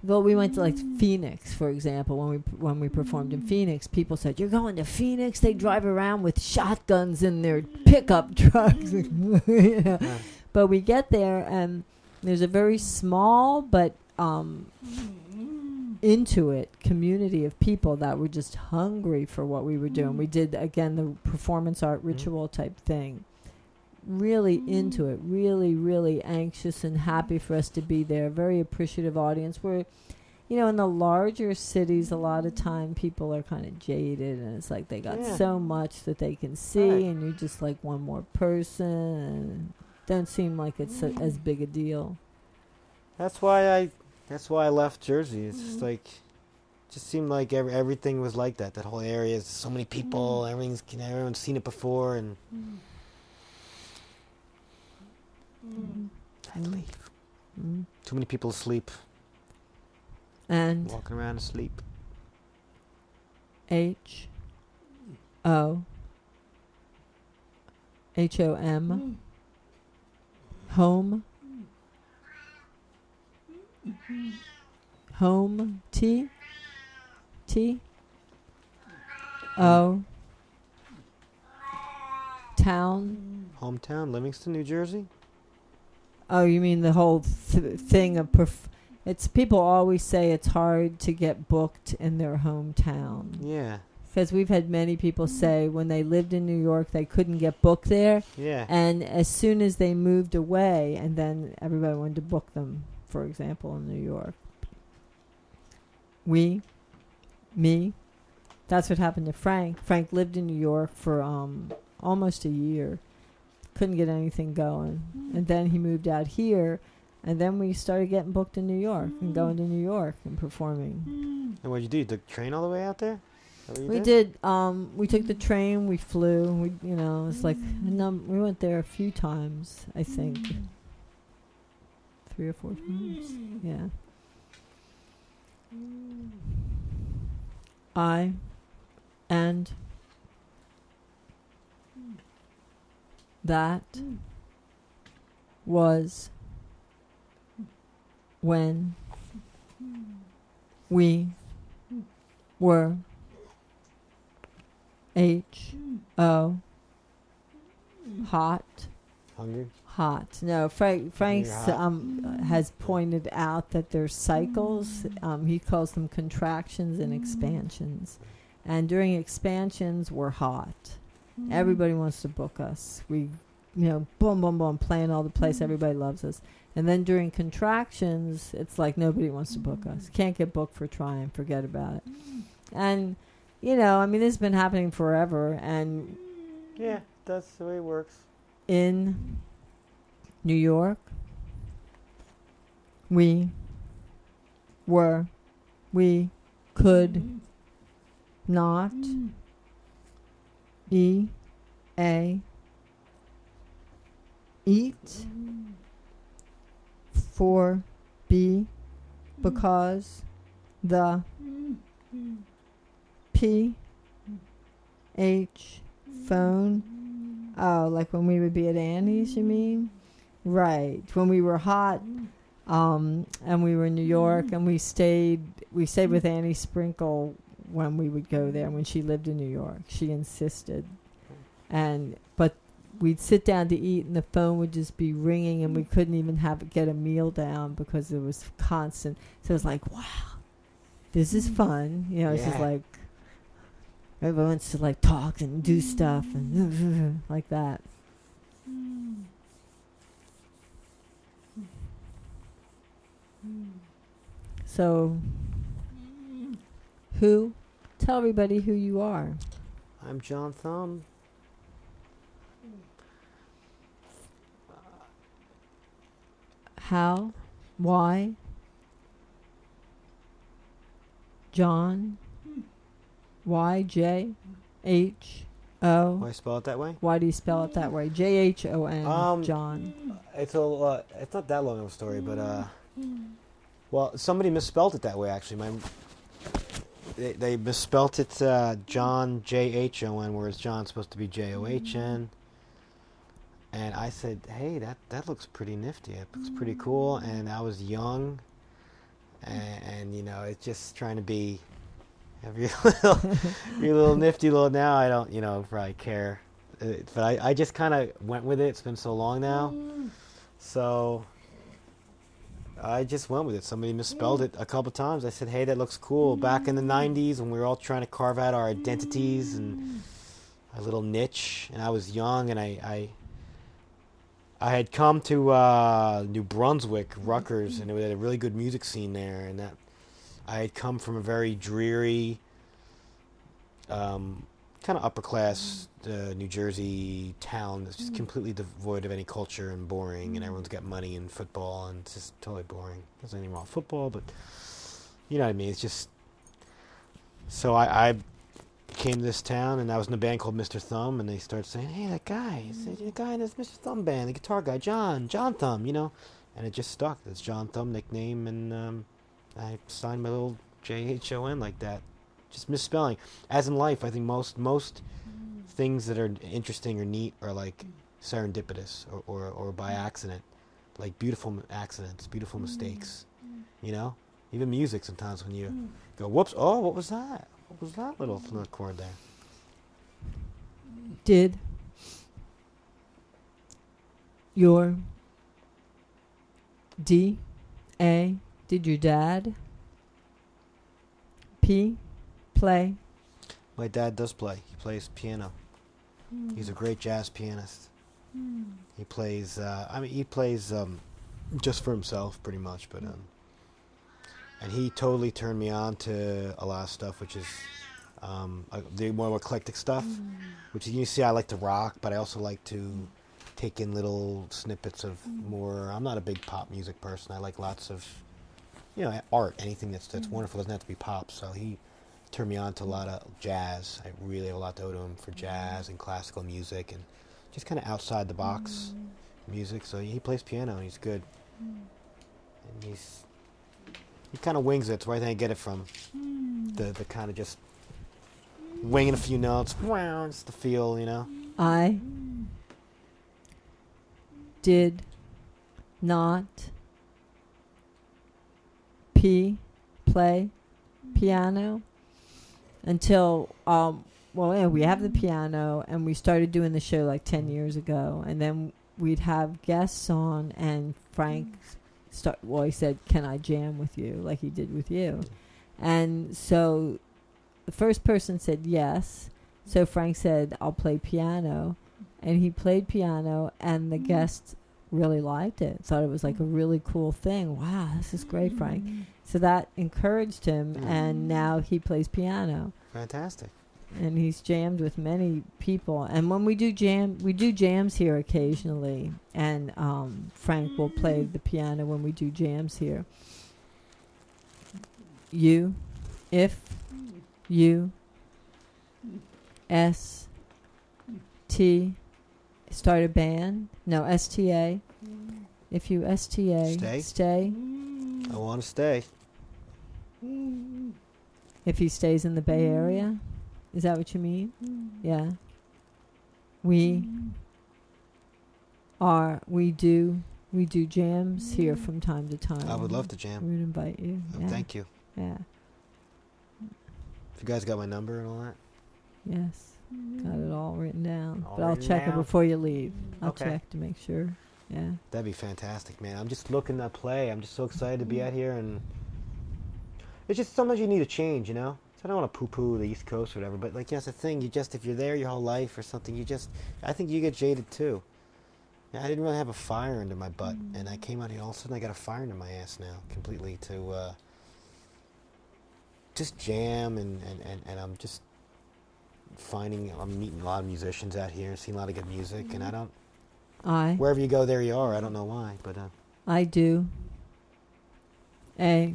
Well, we went to like Phoenix, for example. When we when we performed in Phoenix, people said, "You're going to Phoenix? They drive around with shotguns in their pickup trucks." You know. Yeah. But we get there, and there's a very small but um, into it community of people that were just hungry for what we were doing. We did again the performance art mm-hmm. ritual type thing. Really mm-hmm. into it, really, really anxious and happy for us to be there. Very appreciative audience. We're, you know, in the larger cities, a lot of mm-hmm. time people are kind of jaded, and it's like they got Yeah. so much that they can see, Right. and you're just like one more person, and don't seem like it's a, as big a deal. That's why I. That's why I left Jersey. It's just mm-hmm. like, just seemed like every, everything was like that. That whole area, is so many people. Mm-hmm. Everything's everyone's seen it before, and I had to leave. Mm. Too many people asleep, And walking around asleep. H O H O M mm. Home. Home. T. T. O. Town. Hometown, Livingston, New Jersey. Oh, you mean the whole th- thing of perf- it's people always say it's hard to get booked in their hometown. Yeah, Because we've had many people say when they lived in New York, they couldn't get booked there. yeah. And as soon as they moved away, and then everybody wanted to book them, for example, in New York. We, me, that's what happened to Frank. Frank lived in New York for um, almost a year, couldn't get anything going. And then he moved out here, and then we started getting booked in New York and going to New York and performing. And what'd you do? You took train all the way out there? Is that what you We did. Um, we took the train. We flew. We, you know, it's like a num- we went there a few times. I think three or four times. Yeah. I and that was when we were H O hot Hungry? hot. No, Frank Frank's um has pointed out that there's cycles. Um, he calls them contractions and expansions. And during expansions, we're hot. Everybody wants to book us. We, you know, boom, boom, boom, playing all the place. Everybody loves us. And then during contractions, it's like nobody wants to book us. Can't get booked for trying. Forget about it. And, you know, I mean, this has been happening forever. And Yeah, that's the way it works. in New York, we were, we could not E A eat for B because the P H phone Oh, like when we would be at Annie's, you mean? Right. When we were hot, um, and we were in New York, and we stayed. We stayed with Annie Sprinkle when we would go there. When she lived in New York, she insisted, and but we'd sit down to eat, and the phone would just be ringing, and we couldn't even have get a meal down because it was constant. So it was like, wow, this is fun. You know, it's just like everyone wants to like talk and do stuff and like that. So, who? Tell everybody who you are. I'm John Thumb. How? Why? John? Y J H O. Why spell it that way? Why do you spell it that way? J H O N. Um, John. It's a uh, it's not that long of a story, but uh, well, somebody misspelled it that way. Actually, my they, they misspelt it uh, John J H O N, whereas John's supposed to be J O H N. And I said, "Hey, that that looks pretty nifty. It looks pretty cool." And I was young, and, and you know, it's just trying to be every little, every little nifty little. Now I don't, you know, probably care, Uh, but I, I just kind of went with it. It's been so long now. So I just went with it. Somebody misspelled it a couple times. I said, "Hey, that looks cool." Back in the '90s, when we were all trying to carve out our identities and a little niche, and I was young, and I I, I had come to uh, New Brunswick, Rutgers, and it had a really good music scene there, and that I had come from a very dreary, um, kind of upper class uh, New Jersey town that's just completely devoid of any culture and boring, and everyone's got money and football, and it's just totally boring. There's nothing wrong with football, but you know what I mean. It's just so I, I came to this town, and I was in a band called Mr. Thumb, and they started saying, "Hey, that guy, he's the guy in this Mr. Thumb band, the guitar guy, John, John Thumb," you know, and it just stuck. It's John Thumb nickname, and um, I signed my little J H O N like that. Just misspelling. As in life, I think most most things that are interesting or neat are like serendipitous or, or, or by mm-hmm. accident, like beautiful accidents, beautiful mm-hmm. mistakes. Mm-hmm. You know, even music sometimes when you mm. go, "Whoops! Oh, what was that? What was that little little chord there?" Did your D A did your dad P play My dad does play. He plays piano. He's a great jazz pianist. He plays. Uh, I mean, he plays um, just for himself, pretty much. But um, and he totally turned me on to a lot of stuff, which is um, uh, the more eclectic stuff. Which you see, I like to rock, but I also like to take in little snippets of more. I'm not a big pop music person. I like lots of, you know, art. Anything that's that's mm-hmm. wonderful doesn't have to be pop. So he turned me on to a lot of jazz. I really have a lot to owe to him for mm-hmm. jazz and classical music and just kind of outside the box mm-hmm. music. So he plays piano and he's good. Mm. And he's he kind of wings it. It's where I think I get it from. Mm. The the kind of just winging a few notes. Wow, just the feel, you know. Mm. I did not P play piano until um, well, yeah, we have the piano, and we started doing the show like ten years ago, and then we'd have guests on, and Frank start. Well, he said, "Can I jam with you?" Like he did with you, and so the first person said yes. So Frank said, "I'll play piano," and he played piano, and the guests really liked it. Thought it was like a really cool thing. Wow, this is great, Frank. So that encouraged him, Mm. and now he plays piano, Fantastic. and he's jammed with many people. And when we do jam, we do jams here occasionally, and um, Frank will play the piano when we do jams here. U, if, U, S, T, start a band. No, S T A. If you S T A, Stay. stay. I want to stay. If he stays in the Bay Area, is that what you mean? Yeah. We are. We do. We do jams here from time to time. I would love to jam. We'd invite you. Oh, Yeah. Thank you. Yeah. If you guys got my number and all that. Yes. Got it all written down. All but I'll check it before you leave. I'll Okay. check to make sure. Yeah. That'd be fantastic, man. I'm just looking to play. I'm just so excited to be out here, and it's just sometimes you need a change, you know. So I don't want to poo-poo the East Coast or whatever, but like, that's the thing. You just if you're there your whole life or something, you just I think you get jaded too. Yeah, I didn't really have a fire under my butt, and I came out here all of a sudden I got a fire under my ass now, completely to uh, just jam and, and, and, and I'm just finding I'm meeting a lot of musicians out here and seeing a lot of good music, and I don't I. wherever you go, there you are. I don't know why, but uh, I do. A.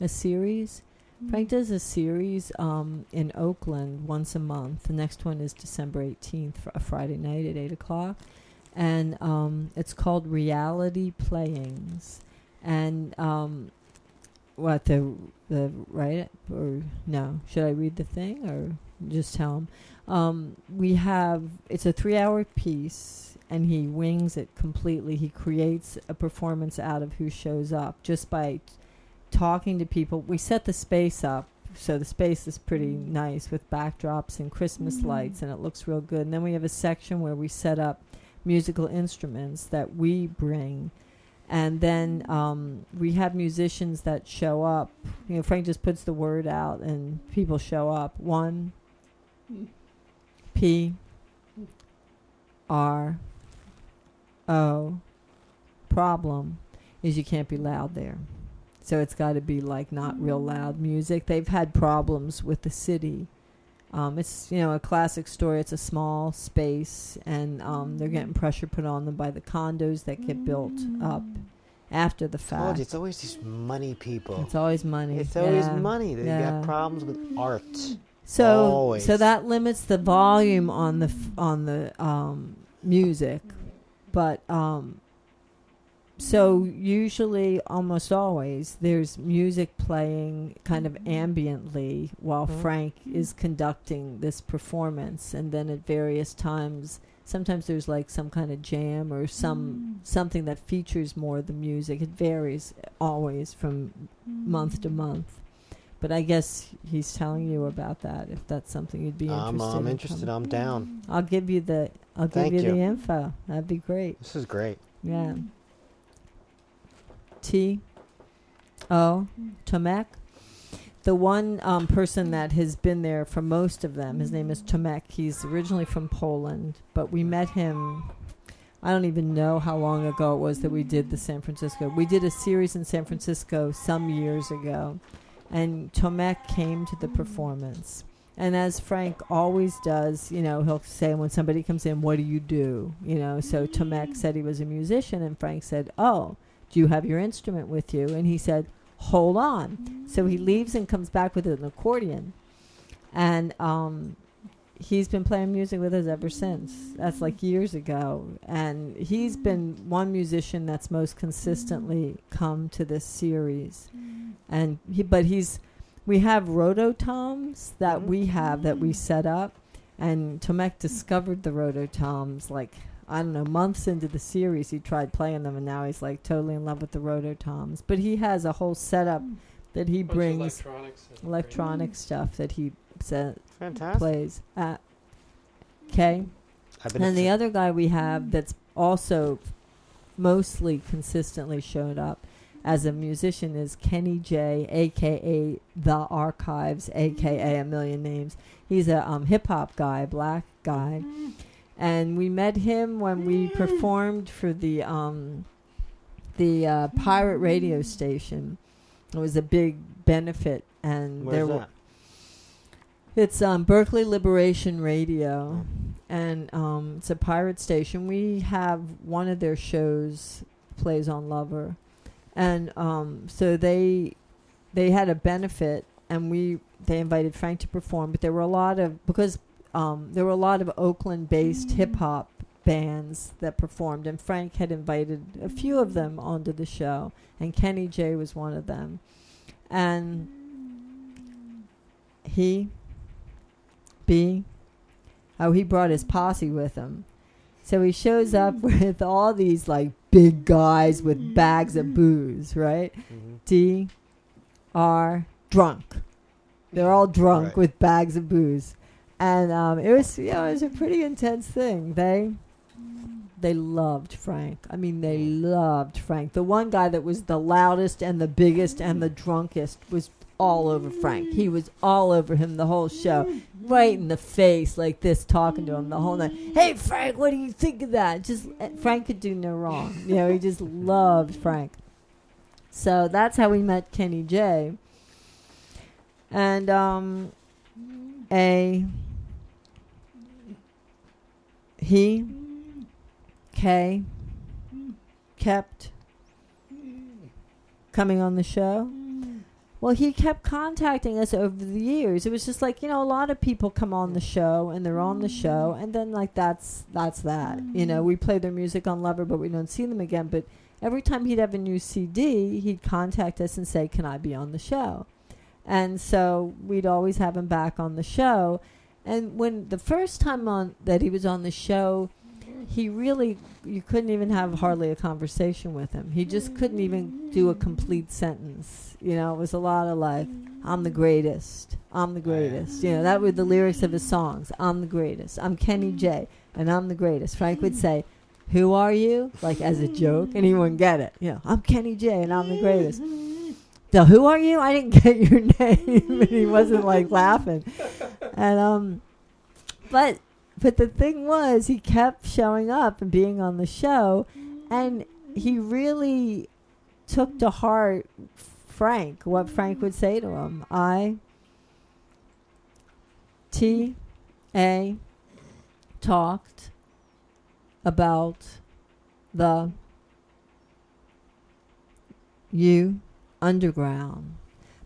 A series. Frank does a series um, in Oakland once a month. The next one is December 18th, fr- a Friday night at 8 o'clock. And um, it's called Reality Playings. And um, what, the, the, right? Or no? Should I read the thing or just tell him? Um, we have, it's a three hour piece and he wings it completely. He creates a performance out of who shows up just by t- talking to people. We set the space up, so the space is pretty nice with backdrops and Christmas lights, and it looks real good. And then we have a section where we set up musical instruments that we bring. And then um, we have musicians that show up. You know, Frank just puts the word out, and people show up. One, P, R, O, problem is you can't be loud there. So it's got to be like not real loud music. They've had problems with the city. Um, it's you know a classic story. It's a small space, and um, they're getting pressure put on them by the condos that get built up after the fact. you, it's always these money people. It's always money. It's always Yeah. money. They Yeah. got problems with art. So Always. so that limits the volume on the f- on the um, music, but um, so usually almost always there's music playing kind of ambiently while Mhm. Frank is conducting this performance, and then at various times. Sometimes there's like some kind of jam or some something that features more of the music. It varies always from month to month. But I guess he's telling you about that. If that's something you'd be I'm, interested. I'm in interested. coming. I'm down. I'll give you the. I'll give Thank you, you. the info. That'd be great. This is great. Yeah. T. O. Tomek. The one um, person that has been there for most of them, his name is Tomek. He's originally from Poland, but we met him. I don't even know how long ago it was that we did the San Francisco. We did a series in San Francisco some years ago, and Tomek came to the performance. And as Frank always does, you know, he'll say when somebody comes in, "What do you do?" You know. So Tomek said he was a musician, and Frank said, "Oh, do you have your instrument with you?" And he said, "Hold on." So he leaves and comes back with an accordion, and um, he's been playing music with us ever since. That's like years ago, and he's been one musician that's most consistently come to this series, and he, but he's we have rototoms that Mhm. we have that we set up, and Tomek discovered the rototoms like I don't know months into the series. He tried playing them, and now he's like totally in love with the rototoms. But he has a whole setup that he Bunch brings electronics. and- electronic stuff that he Archives Fantastic. plays at. Okay. And the other guy we have that's also mostly consistently showed up as a musician is Kenny J, aka The Archives, aka a million names. He's a um, hip hop guy, black guy, and we met him when we performed for the um, the uh, pirate radio station. It was a big benefit, and there Where's were that? it's um, Berkeley Liberation Radio, and um, it's a pirate station. We have one of their shows plays on LUVeR, and um, so they they had a benefit, and we they invited Frank to perform. But there were a lot of because um, there were a lot of Oakland-based hip hop bands that performed, and Frank had invited a few of them onto the show, and Kenny J was one of them, and he B. Oh, he brought his posse with him. So he shows up with all these like big guys with bags of booze, right? Mhm. D are drunk. They're all drunk Right. with bags of booze. And um, it was you know, it was a pretty intense thing. They they loved Frank. I mean they loved Frank. The one guy that was the loudest and the biggest and the drunkest was all over Frank. He was all over him the whole show. Right in the face like this talking to him the whole night. Hey Frank, what do you think of that? Just eh, Frank could do no wrong. You know, he just loved Frank. So that's how we met Kenny J. And um a he K kept coming on the show. Well, he kept contacting us over the years. It was just like, you know, a lot of people come on the show and they're on the mm-hmm. show and then like that's that's that. You mm-hmm. know, we play their music on LUVeR but we don't see them again, but every time he'd have a new CD, he'd contact us and say, "Can I be on the show?" And so we'd always have him back on the show. And when the first time on that he was on the show, he really you couldn't even have hardly a conversation with him. He just couldn't even do a mm-hmm. complete sentence. You know, it was a lot of like, "I'm the greatest. I'm the greatest." You know, that were the lyrics of his songs. "I'm the greatest. I'm Kenny J, and I'm the greatest." Frank would say, "Who are you?" like as a joke, and he wouldn't get it. You know, "I'm Kenny J, and I'm the greatest." So who are you? I didn't get your name, and he wasn't like laughing. And um, but but the thing was, he kept showing up and being on the show, and he really took to heart Frank what Frank would say to him. I T A talked about the you underground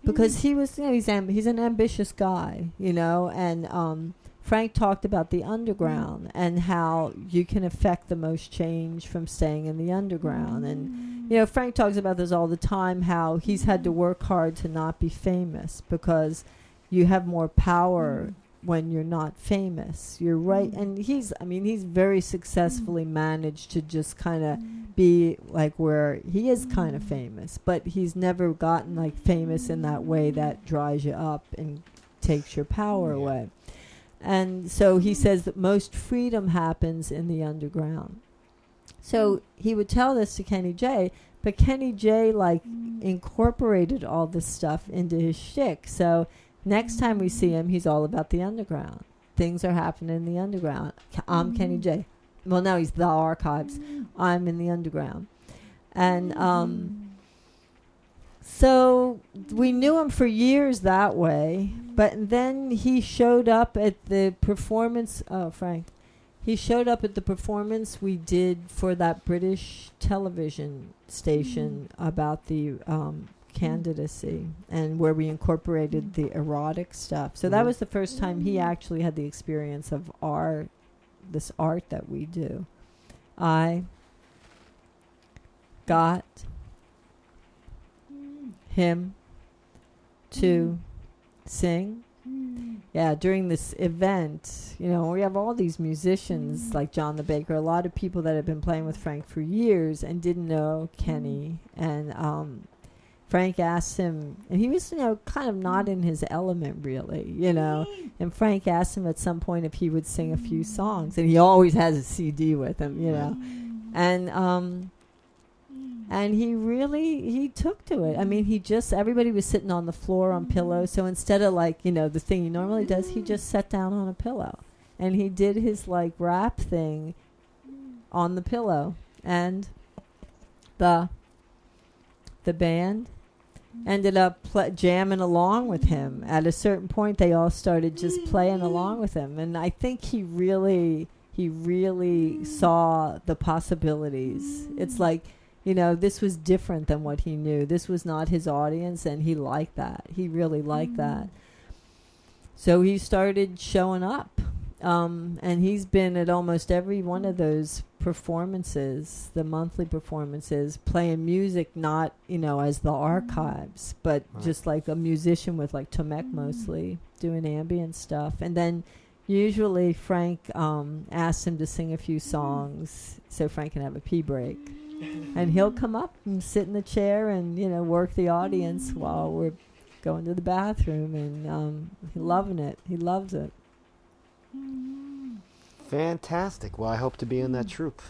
because he was you know he's am- he's an ambitious guy you know and um Frank talked about the underground and how you can affect the most change from staying in the underground and you know Frank talks about this all the time how he's had to work hard to not be famous because you have more power mm. when you're not famous. You're right. Mm. And he's I mean he's very successfully mm. managed to just kind of be like where he is kind of famous, but he's never gotten like famous in that way that dries you up and takes your power Yeah. away. And so he says that most freedom happens in the underground. So he would tell this to Kenny J, but Kenny J like mm. incorporated all this stuff into his shtick. So next time we see mm. him, he's all about the underground. Things are happening in the underground. I'm Kenny mm. J. Well, now he's the archives. I'm in the underground. And um, so we knew him for years that way. But then he showed up at the performance. Oh, Frank. He showed up at the performance we did for that British television station mm-hmm. about the um, candidacy mm-hmm. and where we incorporated the erotic stuff. So that Mhm. was the first time he mm-hmm. actually had the experience of our this art that we do. I got mm. him to sing. Yeah, during this event, you know, we have all these musicians mm. like John the Baker, a lot of people that have been playing with Frank for years and didn't know mm. Kenny. And um, Frank asked him, and he was, you know, kind of not mm. in his element, really, you know. And Frank asked him at some point if he would sing a few songs, and he always has a CD with him, you know. And um, and he really he took to it. I mean, he just everybody was sitting on the floor on mm-hmm. pillows, so instead of like you know the thing he normally does, he just sat down on a pillow, and he did his like rap thing on the pillow, and the the band ended up pl- jamming along with him. At a certain point, they all started just playing along with him, and I think he really he really saw the possibilities. It's like you know this was different than what he knew. This was not his audience, and he liked that. He really liked mm. that. So he started showing up. Um, and he's been at almost every one of mm. those performances, the monthly performances, playing music not, you know, as the mm. archives, but Right. just like a musician with like Tomek mostly doing ambient stuff. And then usually Frank um, asks him to sing a few songs so Frank can have a pee break. And he'll come up and sit in the chair and, you know, work the audience while we're going to the bathroom and um, he loving it. He loves it. Fantastic. Well, I hope to be in that troupe.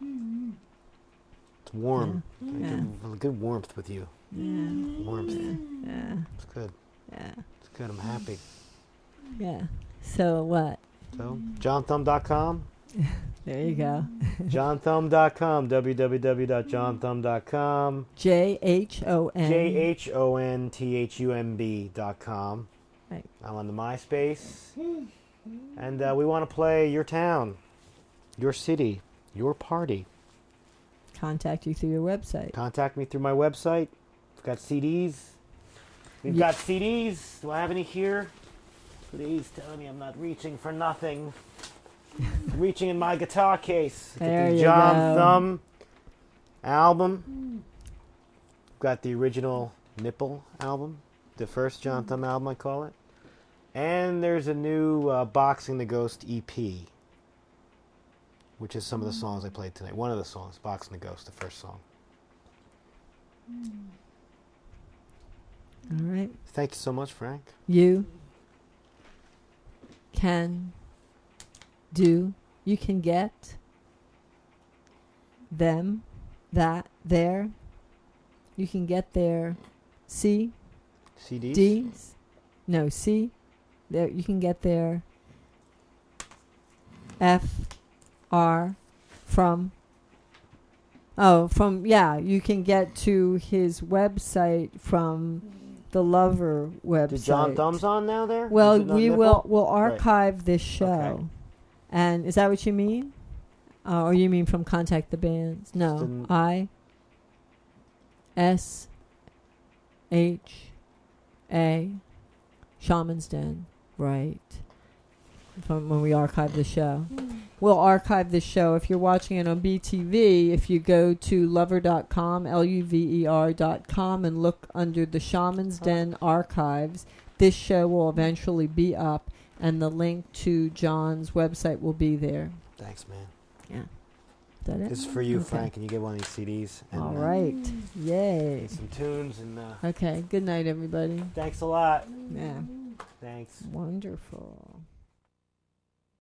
It's warm. Yeah. get a good warmth with you. Yeah. Warmth. Yeah. It's good. Yeah. It's good. I'm happy. Yeah. So what? So, jhonthumb.com. There you go. jhonthumb.com. www.jhonthumb.com. J H O N. J H O N T H U M B.com. Right. I'm on the MySpace. And uh, we want to play your town, your city, your party. Contact you through your website. Contact me through my website. We've got CDs. We've got CDs. Do I have any here? Please tell me I'm not reaching for nothing. Reaching in my guitar case. There the you John go. Thumb album. Got the original Nipple album, the first John Thumb album, I call it. And there's a new uh, Boxing the Ghost EP, which is some of the songs I played tonight. One of the songs, Boxing the Ghost, the first song. All right. Thank you so much, Frank. You can do, you can get them, that, there. You can get their C, CDs? D's. No, C. There, you can get their F, R, from. Oh, from yeah, you can get to his website from the LUVeR website. Did John Thumbs on now there? Well, Is it on we will we'll Right. archive this show. Okay. And is that what you mean? Uh, or you mean from contact the bands? No, I S H A Shaman's Den, right? From when we archive the show. We'll archive the show. If you're watching it on BTV, if you go to luver.com, L U V E R.com, and look under the Shaman's Den archives, this show will eventually be up, and the link to John's website will be there. Thanks, man. Is that it? This is for you, Okay. Frank, and you get one of these CDs. And, All uh. Yay. and some tunes, and uh, Okay. Good night, everybody. thanks a lot. Yeah. Thanks. Wonderful.